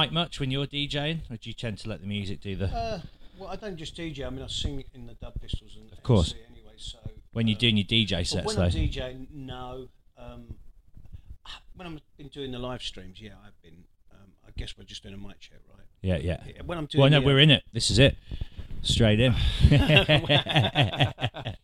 mic much when you're DJing, or do you tend to let the music do the... Uh, well, I don't just DJ. I mean, I sing in the Dub Pistols and of course. anyway. So when you're doing your DJ sets, when though? I'm DJing, no. Um, when I've been doing the live streams, yeah, I've been. Um, I guess we're just doing a mic check, right? Yeah, yeah. Yeah, when I'm doing Well, no, the, we're in it. This is it. Straight in.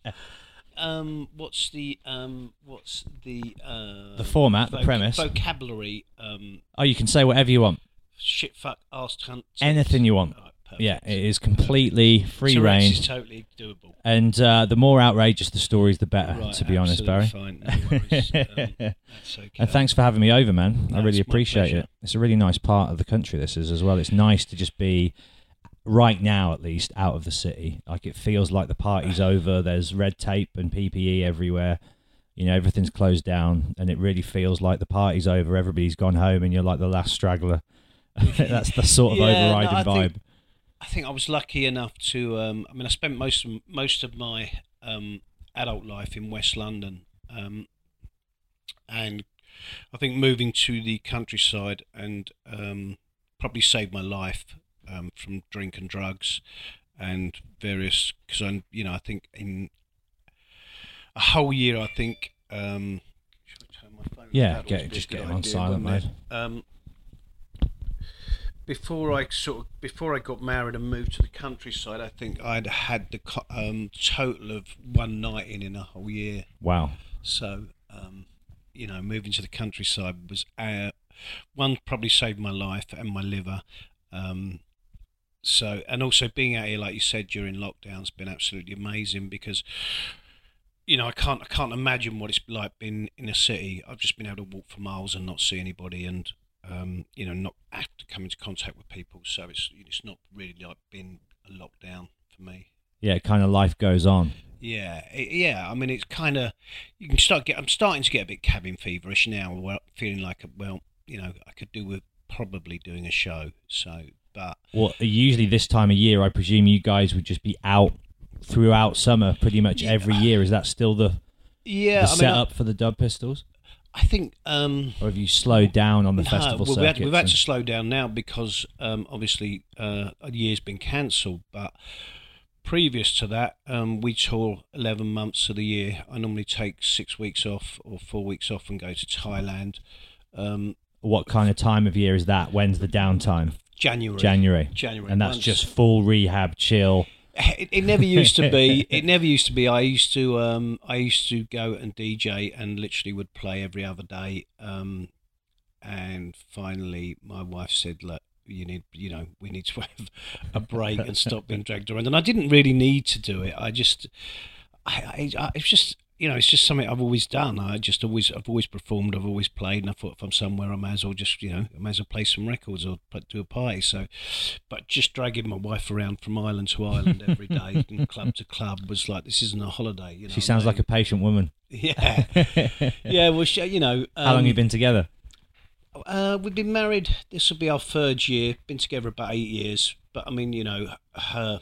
Um, what's the um, what's the uh, The format, the premise. vocabulary? Um, oh, you can say whatever you want. Shit, fuck, ass, cunt. Anything you want. Perfect. Yeah, it is completely free Tourette's rein. is totally doable. And uh, the more outrageous the stories, the better, Right, to be honest, Barry. Fine. No worries. Um, that's okay. And thanks for having me over, man. I really appreciate it. It's a really nice part of the country, this is as well. It's nice to just be, right now at least, out of the city. Like it feels like the party's over. There's red tape and PPE everywhere. You know, everything's closed down, and it really feels like the party's over. Everybody's gone home, and you're like the last straggler. That's the sort of Yeah, no, overriding I vibe. think- I think I was lucky enough to. Um, I mean, I spent most of, most of my um, adult life in West London, um, and I think moving to the countryside and um, probably saved my life um, from drink and drugs and various. Because I, you know, I think in a whole year, I think. Um, should I turn my phone? Yeah, get- would be a just get it on silent mode. Before I sort of before I got married and moved to the countryside, I think I'd had the um, total of one night in in a whole year. Wow. So, um, you know, moving to the countryside was uh, one probably saved my life and my liver. Um, so, and also being out here, like you said, during lockdown has been absolutely amazing because, you know, I can't I can't imagine what it's like being in a city. I've just been able to walk for miles and not see anybody, and um, you know, not have to come into contact with people. So it's it's not really like being a lockdown for me. Yeah, kind of life goes on. Yeah, it, yeah. I mean, it's kind of you can start get. I'm starting to get a bit cabin feverish now. Where feeling like, well, you know, I could do with probably doing a show. So, but Well, usually this time of year, I presume you guys would just be out throughout summer, pretty much Yeah. every year. Is that still the, yeah, the I mean, I- setup for the Dub Pistols? I think. Um, or have you slowed down on the no, festival well, circuit? we've had to slow down now because um, obviously uh, a year's been cancelled. But previous to that, um, we tour 11 months of the year. I normally take six weeks off or four weeks off and go to Thailand. Um, What kind of time of year is that? When's the downtime? January. January. January. And that's just full rehab, chill. It, it never used to be. It never used to be. I used to. Um, I used to go and DJ and literally would play every other day. Um, and finally, my wife said, "Look, you need. You know, we need to have a break and stop being dragged around." And I didn't really need to do it. I just. I, I, I it's just. You know, it's just something I've always done. I just always, I've always performed. I've always played, and I thought if I'm somewhere, I may as well just, you know, I may as well play some records or put- do a party. So, but just dragging my wife around from island to island every day and club to club was like this isn't a holiday. You know, She sounds like a patient woman. yeah, yeah. Well, she, you know, um, How long have you been together? Uh, we've been married. This will be our third year. Been together about eight years. But I mean, you know, her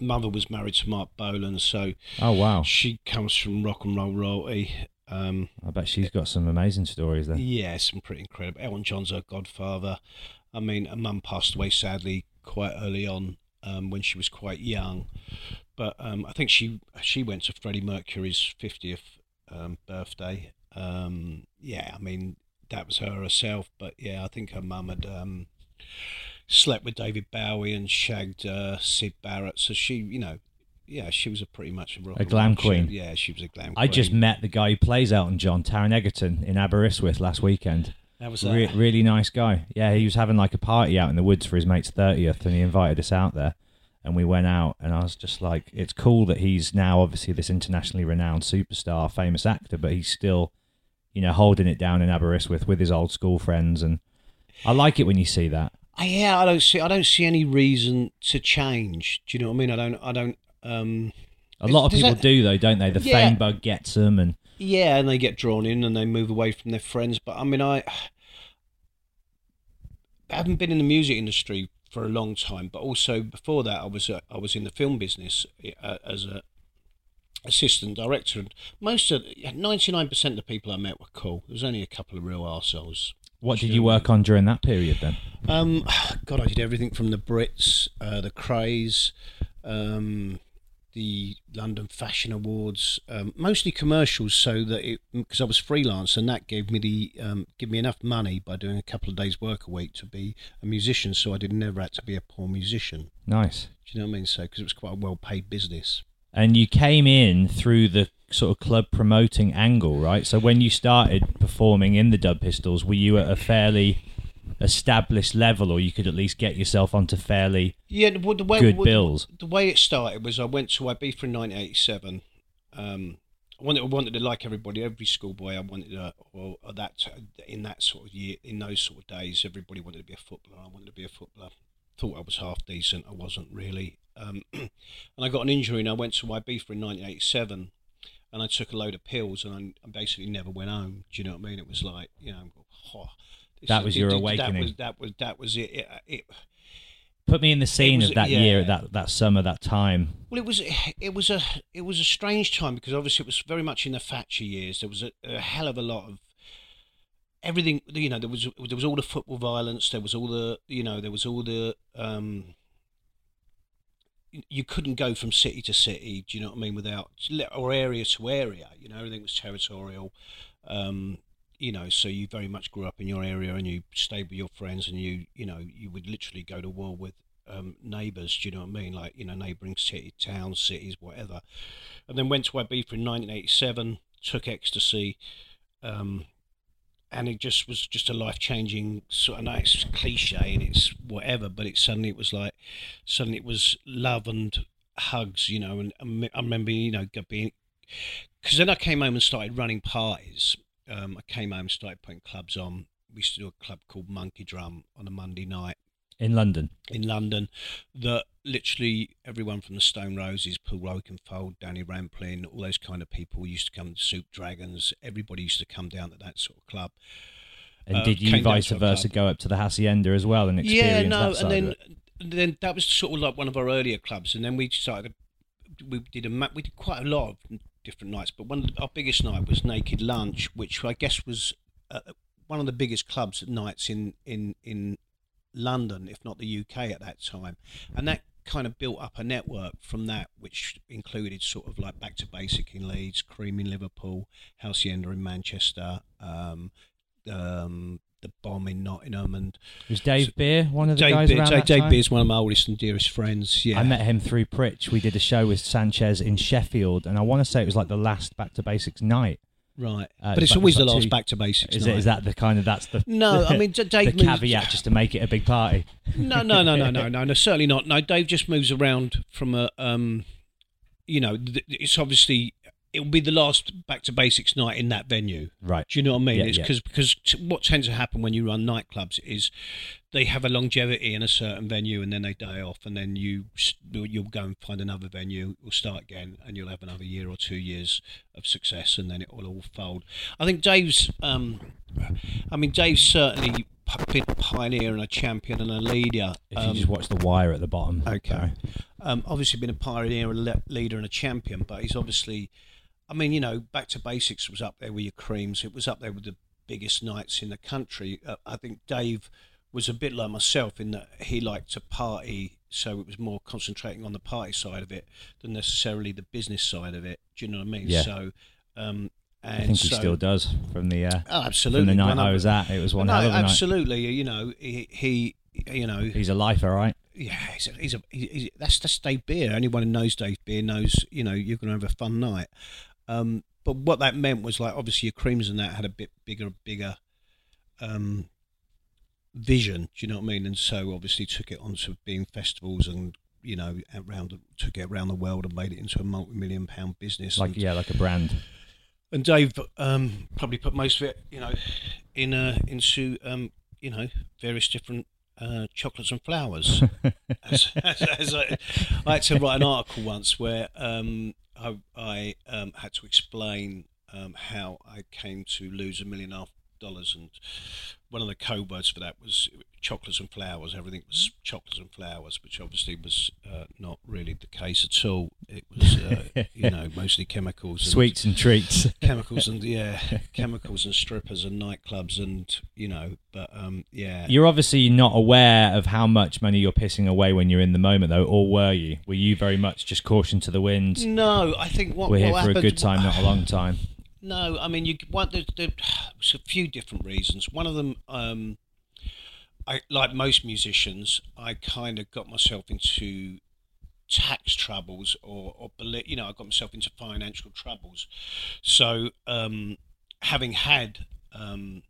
mother was married to Marc Bolan, so Oh, wow. she comes from rock and roll royalty. Um, I bet she's got some amazing stories there. yeah, some pretty incredible. Elton John's her godfather. I mean, her mum passed away sadly quite early on um, when she was quite young. But um, I think she she went to Freddie Mercury's fiftieth um, birthday. Um, yeah, I mean that was her herself. But yeah, I think her mum had um, slept with David Bowie and shagged uh, Syd Barrett. So she, you know, yeah, she was a pretty much a, A glam queen. Yeah, she was a glam. Queen. I just met the guy who plays Elton John, Taron Egerton, in Aberystwyth last weekend. That was Re- really nice guy. Yeah, he was having like a party out in the woods for his mate's 30th and he invited us out there and we went out and I was just like it's cool that he's now obviously this internationally renowned superstar, famous actor, but he's still you know holding it down in Aberystwyth with his old school friends and I like it when you see that. Uh, yeah, I don't see. I don't see any reason to change. Do you know what I mean? I don't. I don't. Um, A lot of people that- do though, don't they? The Yeah. fame bug gets them and yeah, and they get drawn in and they move away from their friends. But I mean, I, I haven't been in the music industry for a long time. But also before that, I was uh, I was in the film business uh, as a assistant director, and most of ninety nine percent of the people I met were cool. There was only a couple of real arseholes. What did you work on during that period then? Um, God, I did everything from the Brits, uh, the Craze, um, the London Fashion Awards, um, mostly commercials, so that it because I was freelance and that gave me the um, give me enough money by doing a couple of days work a week to be a musician, so I didn't never had to be a poor musician. Nice. Do you know what I mean? So because it was quite a well paid business. and you came in through the sort of club promoting angle, right? So when you started performing in the Dub Pistols, were you at a fairly established level, or you could at least get yourself onto fairly Yeah, the, the way good the- bills? the way it started was I went to Ibiza in 1987. Um, I wanted, I wanted to like everybody, every schoolboy. I wanted to, or that in that sort of year, in those sort of days, everybody wanted to be a footballer. I wanted to be a footballer. Thought I was half decent. I wasn't really. Um, and I got an injury, and I went to Ibiza in 1987, and I took a load of pills, and I, basically never went home. Do you know what I mean? It was like, you know, oh, That was your That awakening. was that was that was it. it, it Put me in the scene was- of that yeah. year, that that summer, that time. Well, it was it was a it was a strange time because obviously it was very much in the Thatcher years. There was a, a hell of a lot of everything. You know, there was there was all the football violence. There was all the you know there was all the um. You couldn't go from city to city. Do you know what I mean? Without or area to area. You know, everything was territorial. Um, you know, so you very much grew up in your area and you stayed with your friends and you you know you would literally go to war with um, neighbours. Do you know what I mean? Like you know, neighbouring city, towns, cities, whatever. And then went to Ibiza in 1987. Took ecstasy, um, and it just was just a life changing sort of. It's cliche and it's whatever, but it suddenly it was like suddenly it was love and hugs. You know, and, and I remember you know being because then I came home and started running parties. Um, I came home and started putting clubs on. We used to do a club called Monkey Drum on a Monday night In London, in London that literally everyone from the Stone Roses, Paul Oakenfold, Danny Rampling, all those kind of people used to come to Soup Dragons. Everybody used to come down to that sort of club. and Uh, did you vice versa go up to the hacienda as well and experience Yeah, no, that side and then and then that was sort of like one of our earlier clubs, and then we started. We did a we did quite a lot of different nights. But one of the, our biggest night was Naked Lunch, which I guess was uh, one of the biggest clubs at nights in in in London, if not the UK at that time, and that kind of built up a network from that, which included sort of like Back to Basic in Leeds, Cream in Liverpool, Hacienda in Manchester, um, um, the Bomb in Nottingham, and Was Dave Beer one of the Dave, guys Beer, around Dave, that Dave time? Beer's one of my oldest and dearest friends. Yeah, I met him through Pritch. We did a show with Sanchez in Sheffield, and I want to say it was like the last Back to Basics night. Right, Uh, but it's always the last two- Back to Basics. Is, it, is that the kind of that's the No, I mean, Dave the moves- caveat just to make it a big party? no, no, no, no, no, no, no, certainly not. No, Dave just moves around from a, um, you know, th- it's obviously it will be the last back to basics night in that venue. Right. Do you know what I mean? Yeah, it's yeah. because because t- what tends to happen when you run nightclubs is they have a longevity in a certain venue and then they die off and then you you'll go and find another venue, you'll start again and you'll have another year or two years of success and then it will all fold. I think Dave's, um, I mean Dave's certainly been a pioneer and a champion and a leader. If you um, just watch the wire at the bottom. Okay. Um, obviously, been a pioneer, a le- leader, and a champion, but he's obviously, I mean, you know, Back to Basics was up there with your creams. It was up there with the biggest nights in the country. Uh, I think Dave was a bit like myself in that he liked to party, so it was more concentrating on the party side of it than necessarily the business side of it. Do you know what I mean? Yeah. So, um, and I think he still does from the uh, Oh, absolutely. from the night One I was at. It was one no, hell of a night. absolutely. You know, he, he you know, He's a lifer, right? yeah, he's a, he's a he's, that's that's Dave Beer. Anyone who knows Dave Beer knows you know you're going to have a fun night. Um, but what that meant was like obviously your creams and that had a bit bigger bigger um, vision. Do you know what I mean? And so obviously took it onto being festivals and you know around the- took it around the world and made it into a multi-million pound business. Like and, yeah, like a brand. and Dave um, probably put most of it, you know, in uh, into um, you know various different uh, chocolates and flowers. as, as, as I, I had to write an article once where um, I, I um, had to explain um, how I came to lose a million dollars, and one of the code words for that was chocolates and flowers. Everything was chocolates and flowers, which obviously was uh, not really the case at all. It was, uh, you know, mostly chemicals, and Sweets and treats. chemicals and yeah, chemicals and strippers and nightclubs and you know, but um, yeah, You're obviously not aware of how much money you're pissing away when you're in the moment, though, or were you? Were you very much just caution to the wind? no, I think what We're here what for a good time, not a long time. No, I mean you want there, there, there's a few different reasons. One of them, um, I like most musicians, I kind of got myself into tax troubles or, or you know, I got myself into financial troubles. So um, having had um,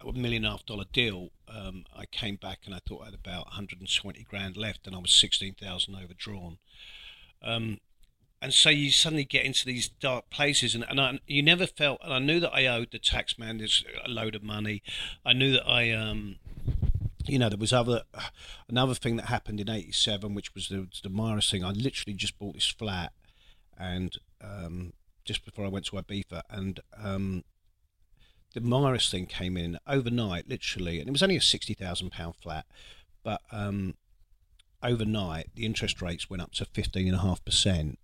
a million and a half dollar deal, um, I came back and I thought I had about 120 grand left, and I was 16,000 overdrawn. Um, and so you suddenly get into these dark places, and, and I, you never felt. And I knew that I owed the tax man this a load of money. I knew that I, um, you know, there was other another thing that happened in '87, which was the the MIRAS thing. I literally just bought this flat, and um, just before I went to Ibiza, and um, the MIRAS thing came in overnight, literally, and it was only a sixty thousand pound flat, but um, overnight the interest rates went up to fifteen and a half percent.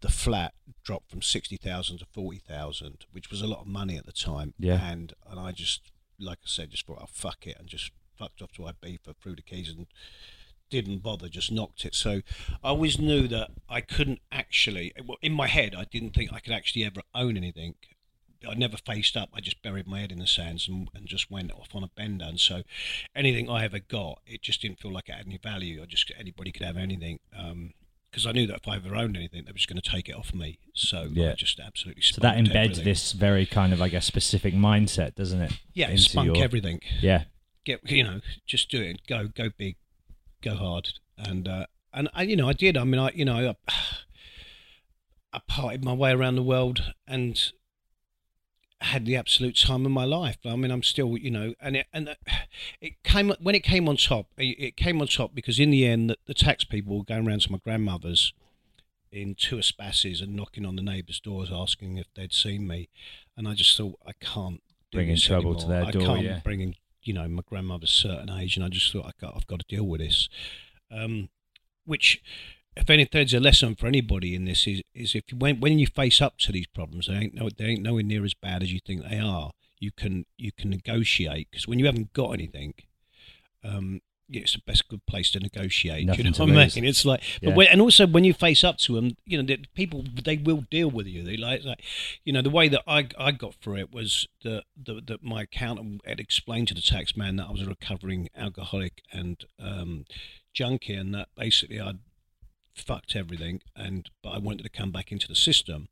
The flat dropped from sixty thousand to forty thousand, which was a lot of money at the time. Yeah. and and I just, like I said, just thought, oh fuck it, and just fucked off to Ibiza, threw the keys, and didn't bother, just knocked it. So I always knew that I couldn't actually, well, in my head, I didn't think I could actually ever own anything. I never faced up. I just buried my head in the sands and, and just went off on a bender. And so anything I ever got, it just didn't feel like it had any value. I just, anybody could have anything. Um, because I knew that if I ever owned anything, they were just going to take it off me. So Yeah. I just absolutely So that embeds everything. this very kind of, I guess, specific mindset, doesn't it? Yeah, into spunk your- everything. Yeah. get you know just do it go go big go hard and uh and I, you know i did i mean i you know i, I partied my way around the world and had the absolute time of my life i mean i'm still you know and it and it came when it came on top it came on top because in the end the, the tax people were going around to my grandmother's in two Espaces and knocking on the neighbours' doors asking if they'd seen me and i just thought i can't Bringing trouble to anymore. their door, I can't yeah. bringing you know my grandmother's certain age, and I just thought I got, I've got to deal with this, um, which if any, there's a lesson for anybody in this is is if you, when when you face up to these problems, they ain't no they ain't nowhere near as bad as you think they are. You can you can negotiate because when you haven't got anything, um, yeah, it's the best good place to negotiate. Nothing you know what I mean? It's like, Yeah. but when, and also when you face up to them, you know, the people they will deal with you. They like, like you know, the way that I I got through it was that that that my accountant had explained to the tax man that I was a recovering alcoholic and um, junkie, and that basically I'd fucked everything, and but I wanted to come back into the system,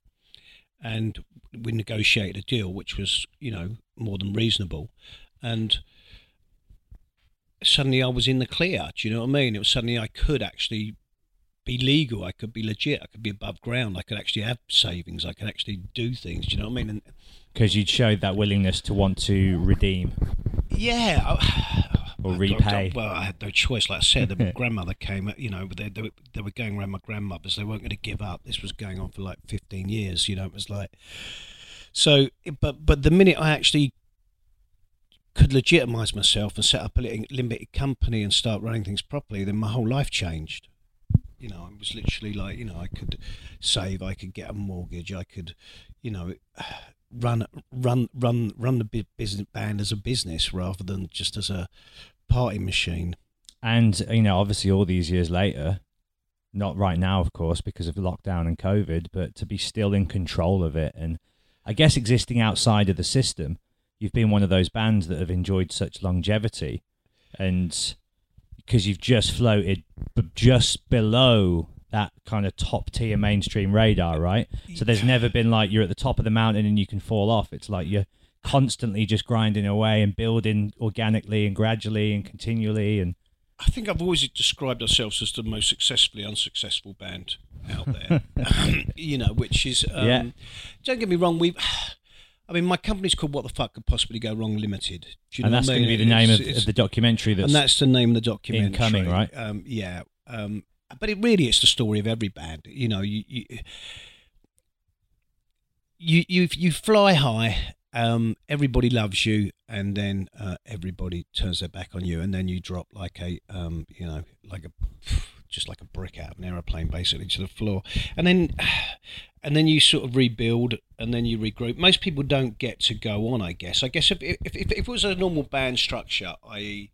and we negotiated a deal which was you know more than reasonable, and suddenly I was in the clear. Do you know what I mean? It was suddenly I could actually be legal. I could be legit. I could be above ground. I could actually have savings. I could actually do things. Do you know what I mean? Because you'd showed that willingness to want to redeem. yeah. I, Or I- I- repay. well, I had no choice. Like I said, the grandmother came. You know, they, they, were, they were going around my grandmother's. They weren't going to give up. This was going on for like fifteen years. You know, it was like so. But but the minute I actually could legitimize myself and set up a limited company and start running things properly, then my whole life changed. You know, it was literally like you know I could save, I could get a mortgage, I could, you know, run run run run the business band as a business rather than just as a party machine. And, you know, obviously all these years later, not right now, of course, because of lockdown and COVID, but to be still in control of it. And I guess existing outside of the system, you've been one of those bands that have enjoyed such longevity. And because you've just floated just below that kind of top tier mainstream radar, right? So there's never been like you're at the top of the mountain and you can fall off. It's like you're constantly just grinding away and building organically and gradually and continually and I think I've always described ourselves as the most successfully unsuccessful band out there. you know, which is um, Yeah. Don't get me wrong. We've. I mean, my company's called "What the Fuck Could Possibly Go Wrong Limited." Do you and know that's I going to be the name of, It's- of the documentary that's, and that's the name of the documentary. incoming, right? Um, yeah. Um, but it really is the story of every band. You know, you you you you, you fly high. Um, everybody loves you, and then uh, everybody turns their back on you, and then you drop like a um, you know, like a just like a brick out of an aeroplane, basically to the floor, and then and then you sort of rebuild, and then you regroup. Most people don't get to go on. I guess. I guess if if, if, if it was a normal band structure, i.e.,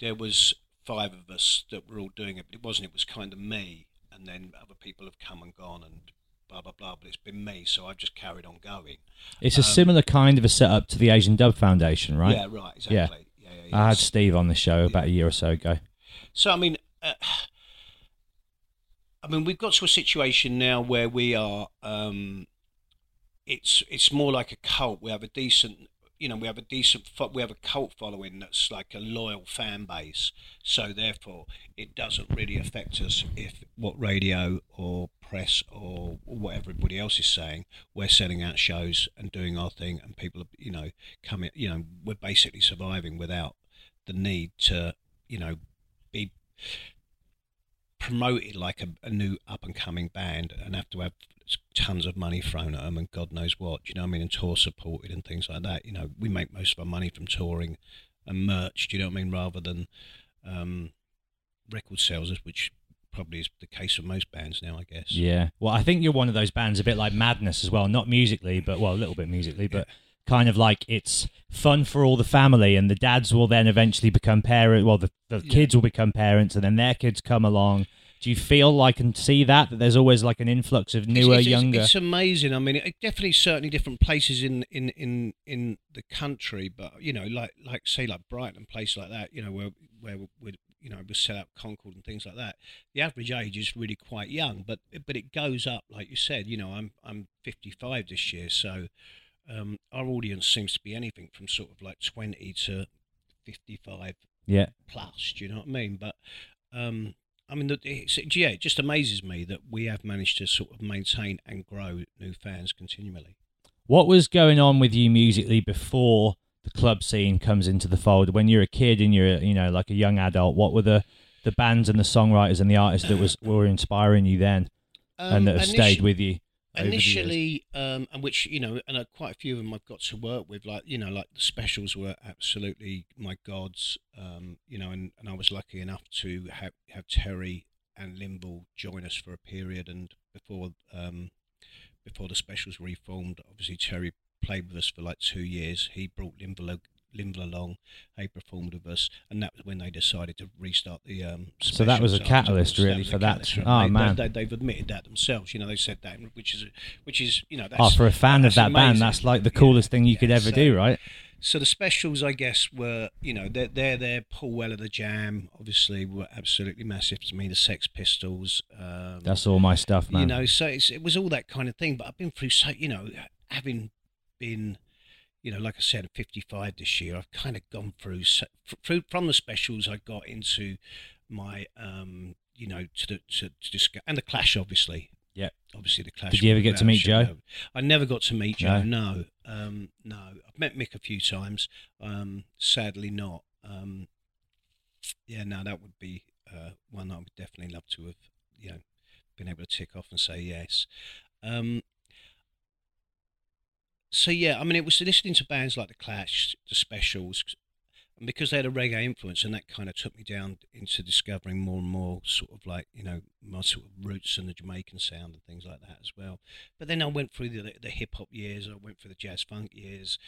there was five of us that were all doing it, but it wasn't. It was kind of me, and then other people have come and gone, and blah blah blah. But it's been me, so I've just carried on going. it's a similar kind of a setup to the Asian Dub Foundation, right? Yeah, right, exactly. Yeah. Yeah, yeah, yeah. I had Steve on the show about a year or so ago. So I mean, uh, I mean, we've got to a situation now where we are. Um, it's it's more like a cult. We have a decent, you know, we have a decent, we have a cult following that's like a loyal fan base. So therefore, it doesn't really affect us if what radio or press or what everybody else is saying. We're selling out shows and doing our thing, and people, are, you know, coming. You know, we're basically surviving without the need to, you know, be promoted like a, a new up and coming band and have to have tons of money thrown at them and God knows what. You know what I mean? And tour supported and things like that. You know, we make most of our money from touring and merch. Do you know what I mean? Rather than um, record sales, which probably is the case for most bands now, I guess. Yeah. Well, I think you're one of those bands a bit like Madness as well, not musically, but well, a little bit musically, but kind of like it's fun for all the family, and the dads will then eventually become parents. Well, the, the kids will become parents, and then their kids come along. Do you feel like and see that that there's always like an influx of newer, it's, it's, younger? It's amazing. I mean, it definitely certainly different places in, in, in, in the country, but you know, like like say like Brighton, place like that, you know, where where we you know we set up Concorde and things like that. The average age is really quite young, but but it goes up, like you said. You know, I'm I'm 55 this year, so um, our audience seems to be anything from sort of like 20 to 55 yeah. plus. Do you know what I mean? But um, I mean, it's, yeah, it just amazes me that we have managed to sort of maintain and grow new fans continually. What was going on with you musically before the club scene comes into the fold? When you're a kid and you're, you know, like a young adult, what were the, the bands and the songwriters and the artists that was were inspiring you then and um, that have stayed with you? Initially, um, and which you know, and uh, quite a few of them I've got to work with, like you know, like the specials were absolutely my gods, um, you know, and, and I was lucky enough to have have Terry and Lynval join us for a period, and before um, before the specials reformed, obviously Terry played with us for like two years. He brought Lynval Lynval along. They performed with us, and that was when they decided to restart the. Um, So that was a catalyst, really, a for that. Oh, they, man. they, they've admitted that themselves. You know, they said that, which is which is you know. That's, Oh, for a fan of that band, that's like the Yeah, coolest thing you could ever So- do, right? so the specials, I guess, were you know they're they're there. Paul Weller, the Jam, obviously were absolutely massive to me. The Sex Pistols, um, That's all my stuff, man. you know. So it's, it was all that kind of thing. But I've been through so you know, having been, you know, like I said, 55 this year. I've kind of gone through through from the specials. I got into my, um, you know, to the to, to discuss, and the Clash, obviously. Yeah. Obviously, the Clash. Did you ever get to meet Joe? I never got to meet Joe. No? No, um, no. I've met Mick a few times. Um, sadly, not. Um, yeah, no, that would be uh, one I would definitely love to have, you know, been able to tick off and say yes. Um, so yeah, I mean, it was listening to bands like the Clash, the Specials, and because they had a reggae influence, and that kind of took me down into discovering more and more sort of like you know my sort of roots and the Jamaican sound and things like that as well. But then I went through the, the hip hop years, I went through the jazz funk years.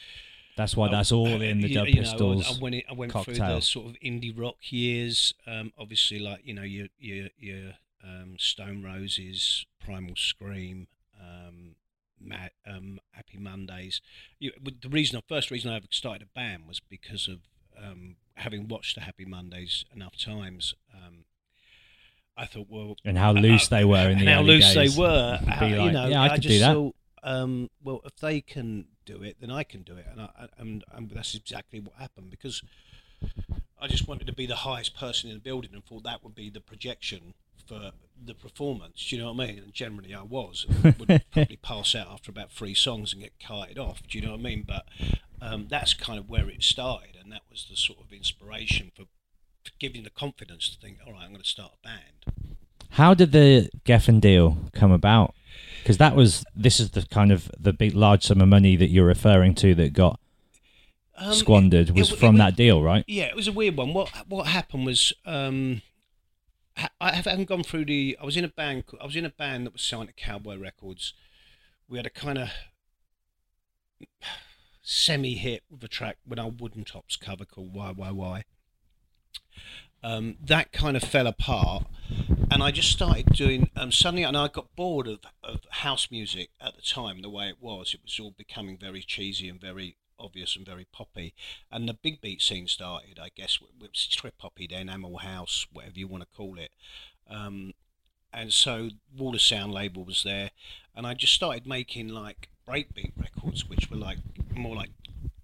That's why I- that's all in the Dub you know, I- Pistols. I, went, I went through cocktail. the sort of indie rock years. Um, obviously, like you know, your your your um, Stone Roses, Primal Scream, um, um, Happy Mondays. You, the reason, the first reason I ever started a band was because of um, having watched the Happy Mondays enough times. Um, I thought, well, and how uh, loose uh, they were in and the how loose days. they were. Be you know, yeah, I could just do that. thought, um, well, if they can do it, then I can do it, and I, and, and that's exactly what happened because I just wanted to be the highest person in the building and thought that would be the projection for the performance. Do you know what I mean? And generally, I was. Would probably pass out after about three songs and get carted off. Do you know what I mean? But um, that's kind of where it started, and that was the sort of inspiration for, for giving the confidence to think, all right, I'm going to start a band. How did the Geffen deal come about? Because that was this is the kind of the big large sum of money that you're referring to that got Um, squandered was it- from it- that deal, right? Yeah, it was a weird one. What what happened was um, I haven't gone through the. I was in a band. I was in a band that was signed to Cowboy Records. We had a kind of semi-hit with a track with our Wooden Tops cover called Why Why Why. Um, that kind of fell apart, and I just started doing. Um, suddenly, and I got bored of, of house music at the time. The way it was, it was all becoming very cheesy and very obvious and very poppy. And the big beat scene started. I guess it was trip hoppy then, Amel House, whatever you want to call it. Um, and so Wall of Sound label was there, and I just started making like breakbeat records, which were like more like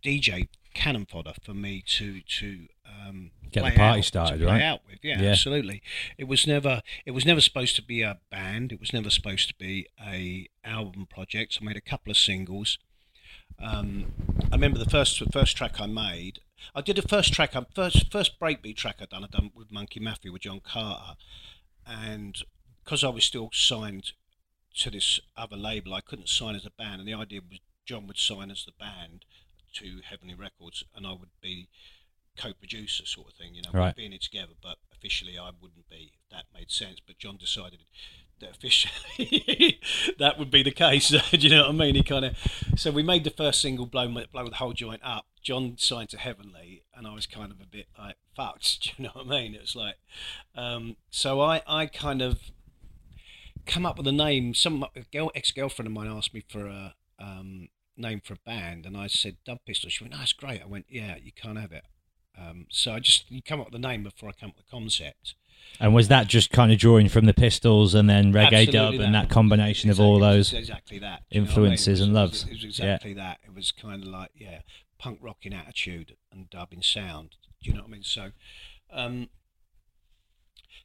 DJ cannon fodder for me to to um, Get the party out- started, right? out with. Yeah, Yeah. absolutely. It was never it was never supposed to be a band. It was never supposed to be a album project. I made a couple of singles. Um, I remember the first first track I made. I did the first track. I first first breakbeat track I done. I done with Monkey Mafia with Jon Carter, and because I was still signed to this other label, I couldn't sign as a band. And the idea was Jon would sign as the band to Heavenly Records, and I would be co-producer sort of thing. You know, Right. we'd be in it together, but officially I wouldn't be. If that made sense. But Jon decided officially that would be the case. Do you know what I mean? He kind of. So we made the first single, blow, blow the whole joint up. Jon signed to Heavenly, and I was kind of a bit like fucked. Do you know what I mean? It was like, um, so I, I kind of come up with a name. Some girl, ex-girlfriend of mine asked me for a um, name for a band, and I said Dub Pistol. She went, "No, that's great." I went, "Yeah, you can't have it." Um, so I just you come up with the name before I come up with the concept. And was that just kind of drawing from the Pistols and then reggae Absolutely dub and that combination of all those? exactly that Do you know what I mean? influences was- and it was- loves. It was Yeah. that. It was kind of like yeah, punk rocking attitude and dubbing sound. Do you know what I mean? So, um,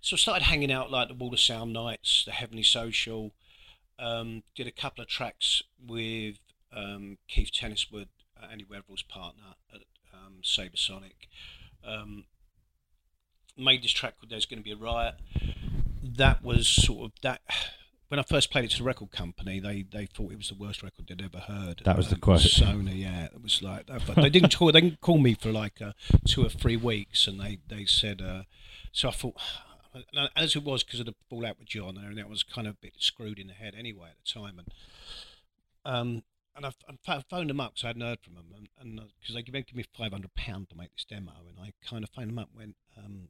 so I started hanging out like the Wall of Sound Nights, the Heavenly Social. Um, did a couple of tracks with um, Keith Tenniswood, uh, Andy Weatherall's partner at um, Sabresonic. Um, made this track called "There's Going to Be a Riot." That was sort of that. When I first played it to the record company, they, they thought it was the worst record they'd ever heard. That was the Um, quote. Sony, yeah, it was like that. But they didn't call. They didn't call me for like uh, two or three weeks, and they they said. Uh, so I thought, and as it was because of the fallout with Jon, and that was kind of a bit screwed in the head anyway at the time, and um, and I, I phoned them up because I hadn't heard from them, and because they gave me five hundred pound to make this demo, and I kind of phoned them up, and went, um,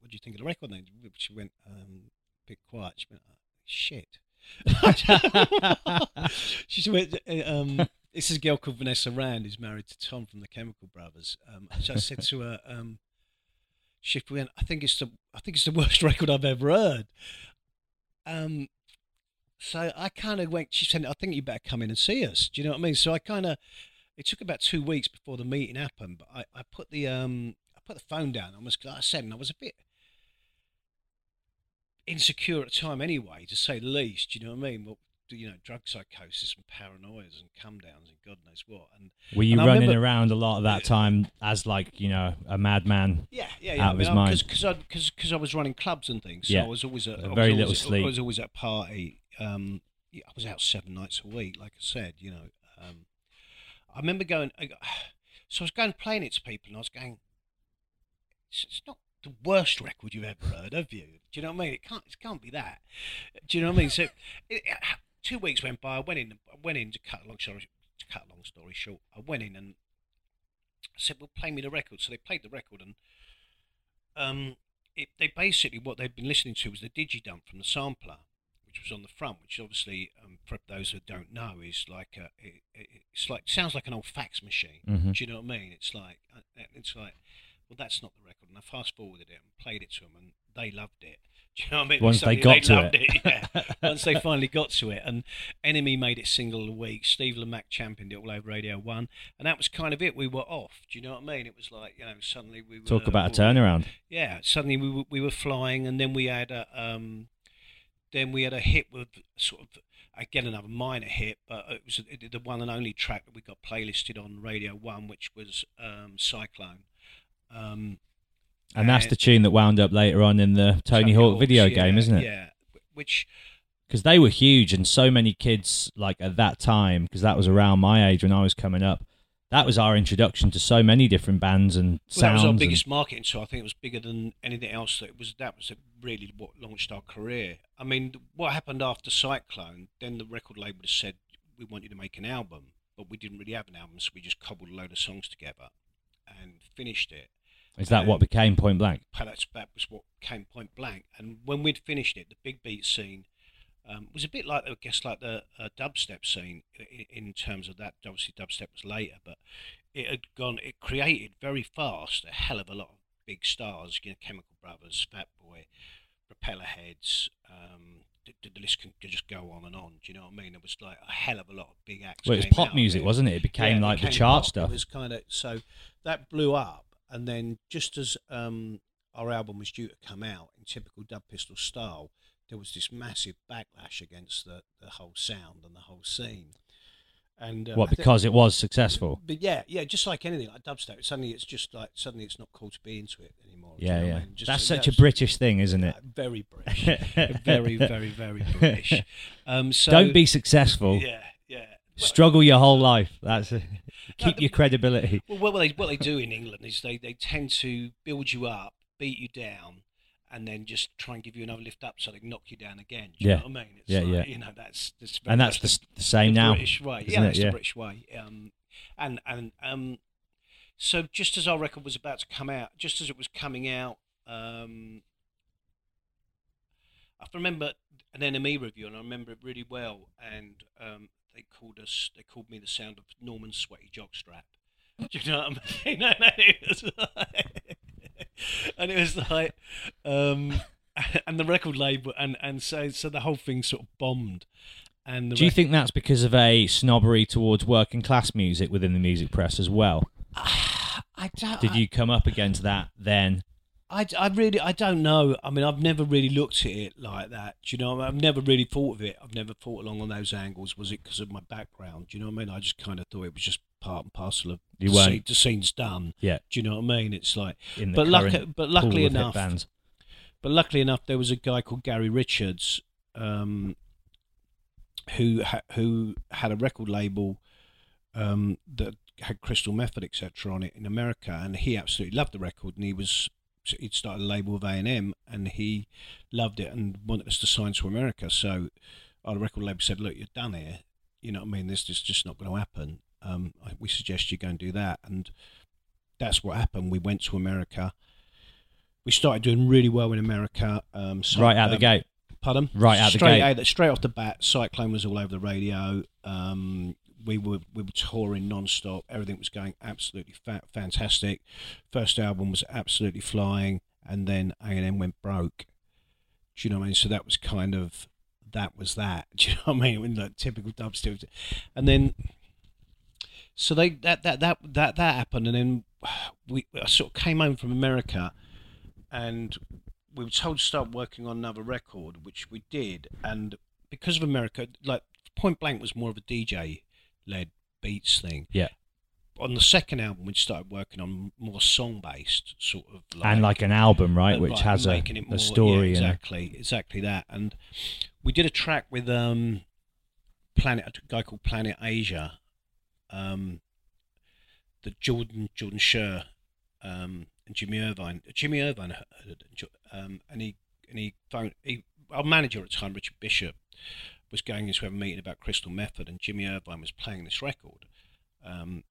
"What do you think of the record?" They- she went um, a bit quiet. She went, "Oh, "Shit." she went, uh, um, "This is a girl called Vanessa Rand, who's married to Tom from the Chemical Brothers." Um, so I said to her, um, "She went, I think it's the, I think it's the worst record I've ever heard." Um, so I kind of went. She said, "I think you better come in and see us." Do you know what I mean? So I kind of. It took about two weeks before the meeting happened, but I, I put the um put the phone down. I was like I said, and I was a bit insecure at the time anyway, to say the least. Do you know what I mean? Well, you know, drug psychosis and paranoias and come downs and God knows what. And Were you and running remember- around a lot of that time as like you know a madman? Yeah, yeah, yeah. out of his mind. Because I, cause, cause I was running clubs and things. So Yeah. I was always at Very little at- sleep. I was always at a party. Um, yeah, I was out seven nights a week, like I said. You know, um, I remember going. I, so I was going playing it to people, and I was going. It's, not the worst record you've ever heard, have you? Do you know what I mean? It can't. It can't be that. Do you know what I mean? So, it, two weeks went by. I went in. I went in to cut a long story. To cut a long story short, I went in and I said, "Well, play me the record." So they played the record, and um, it, they basically what they'd been listening to was the digidump from the sampler, which was on the front. Which obviously, um, for those who don't know, is like a, it, it, it's like sounds like an old fax machine. Mhm. Do you know what I mean? It's like uh, it's like, well, that's not the record. And I fast forwarded it and played it to them, and they loved it. Do you know what I mean? Once they got to loved it. yeah. Once they finally got to it, and NME made it single of the week. Steve Lamacq championed it all over Radio One, and that was kind of it. We were off. Do you know what I mean? It was like you know, suddenly we were Talk about a turnaround. yeah, suddenly we were, we were flying, and then we had a um, then we had a hit with sort of again another minor hit, but it was the one and only track that we got playlisted on Radio One, which was um, Cyclone. Um, And that's the tune that wound up later on in the Tony, Hawk Hawk's, video yeah, game, isn't it? Yeah, which Because they were huge, and so many kids like at that time, because that was around my age when I was coming up. That was our introduction to so many different bands and well, that sounds. was our and- biggest marketing tool. I think it was bigger than anything else. That was that was really what launched our career. I mean, what happened after Cyclone? Then the record label said, "We want you to make an album," but we didn't really have an album, so we just cobbled a load of songs together and finished it. Is that what became Point Blank? That's that was what came point blank. And when we'd finished it, the big beat scene um, was a bit like I guess like the uh, dubstep scene in, in terms of that. Obviously, dubstep was later, but it had gone. It created very fast a hell of a lot of big stars. You know, Chemical Brothers, Fat Boy, Propellerheads. Um, the, the- the list can just go on and on. Do you know what I mean? There was like a hell of a lot of big acts. Well, it was pop music, wasn't it? It became Yeah, like the became chart pop. stuff. It was kind of so that blew up, and then just as um, our album was due to come out in typical Dub Pistol style, there was this massive backlash against the, the whole sound and the whole scene. And um, what I think- because it was successful? but yeah, yeah, just like anything like dubstep, suddenly it's just like suddenly it's not cool to be into it anymore. do you Yeah, know what I yeah. mean? That's such a British thing, isn't it? uh, very British, very, very, very British. Um, so Don't be successful. Yeah, yeah. Struggle your whole life. That's it. keep the- your credibility. Well, what they what they do in England is they, they tend to build you up, beat you down, and then just try and give you another lift up so they knock you down again. Do you Yeah. know what I mean? It's Yeah, like, yeah. You know that's that's And that's the, the same the now. British way. isn't yeah, it? that's Yeah. the British way. Um, and and um, so just as our record was about to come out, just as it was coming out, um, I remember an NME review, and I remember it really well. And um, they called us, they called me the sound of Norman's sweaty jockstrap. Do you know what I mean? No, it was like, and it was like, um, and the record label, and and so so the whole thing sort of bombed. And the Do you rec- think that's because of a snobbery towards working class music within the music press as well? I don't. Did you come up against that then? I, I really I don't know. I mean, I've never really looked at it like that. Do you know? I've never really thought of it. I've never thought along on those angles. Was it because of my background? Do you know what I mean? I just kind of thought it was just part and parcel of You the, scene, the scene's done. Yeah, Do you know what I mean? It's like, but luck, but luckily enough, but luckily enough, there was a guy called Gary Richards, um, who ha- who had a record label um, that had Crystal Method etc. on it in America, and he absolutely loved the record, and he was he'd started a label with A and M, and he loved it and wanted us to sign to America. So our record label said, "Look, you're done here. You know what I mean? This is just not going to happen. Um, we suggest you go and do that." And that's what happened. We went to America. We started doing really well in America. Um, so, right out the um, gate. Pardon? Right out the straight gate. Out, straight off the bat, Cyclone was all over the radio. Um, we were we were touring non-stop. Everything was going absolutely fa- fantastic. First album was absolutely flying, and then A and M went broke. Do you know what I mean? So that was kind of that was that. Do you know what I mean? When like typical dubstep, and then so they that that that that that happened, and then we I sort of came home from America, and we were told to start working on another record, which we did, and because of America, like Point Blank was more of a DJ led beats thing. Yeah. On the second album, we started working on more song based sort of like, and like an album, right, and which right, has a, it a story yeah, a- exactly, exactly that. And we did a track with um, Planet, a guy called Planet Asia, um, the Jordan Jordan Schur, um, and Jimmy Iovine. Jimmy Iovine, um, and he and he phoned he, our manager at the time, Richard Bishop, was going into a meeting about Crystal Method, and Jimmy Iovine was playing this record um,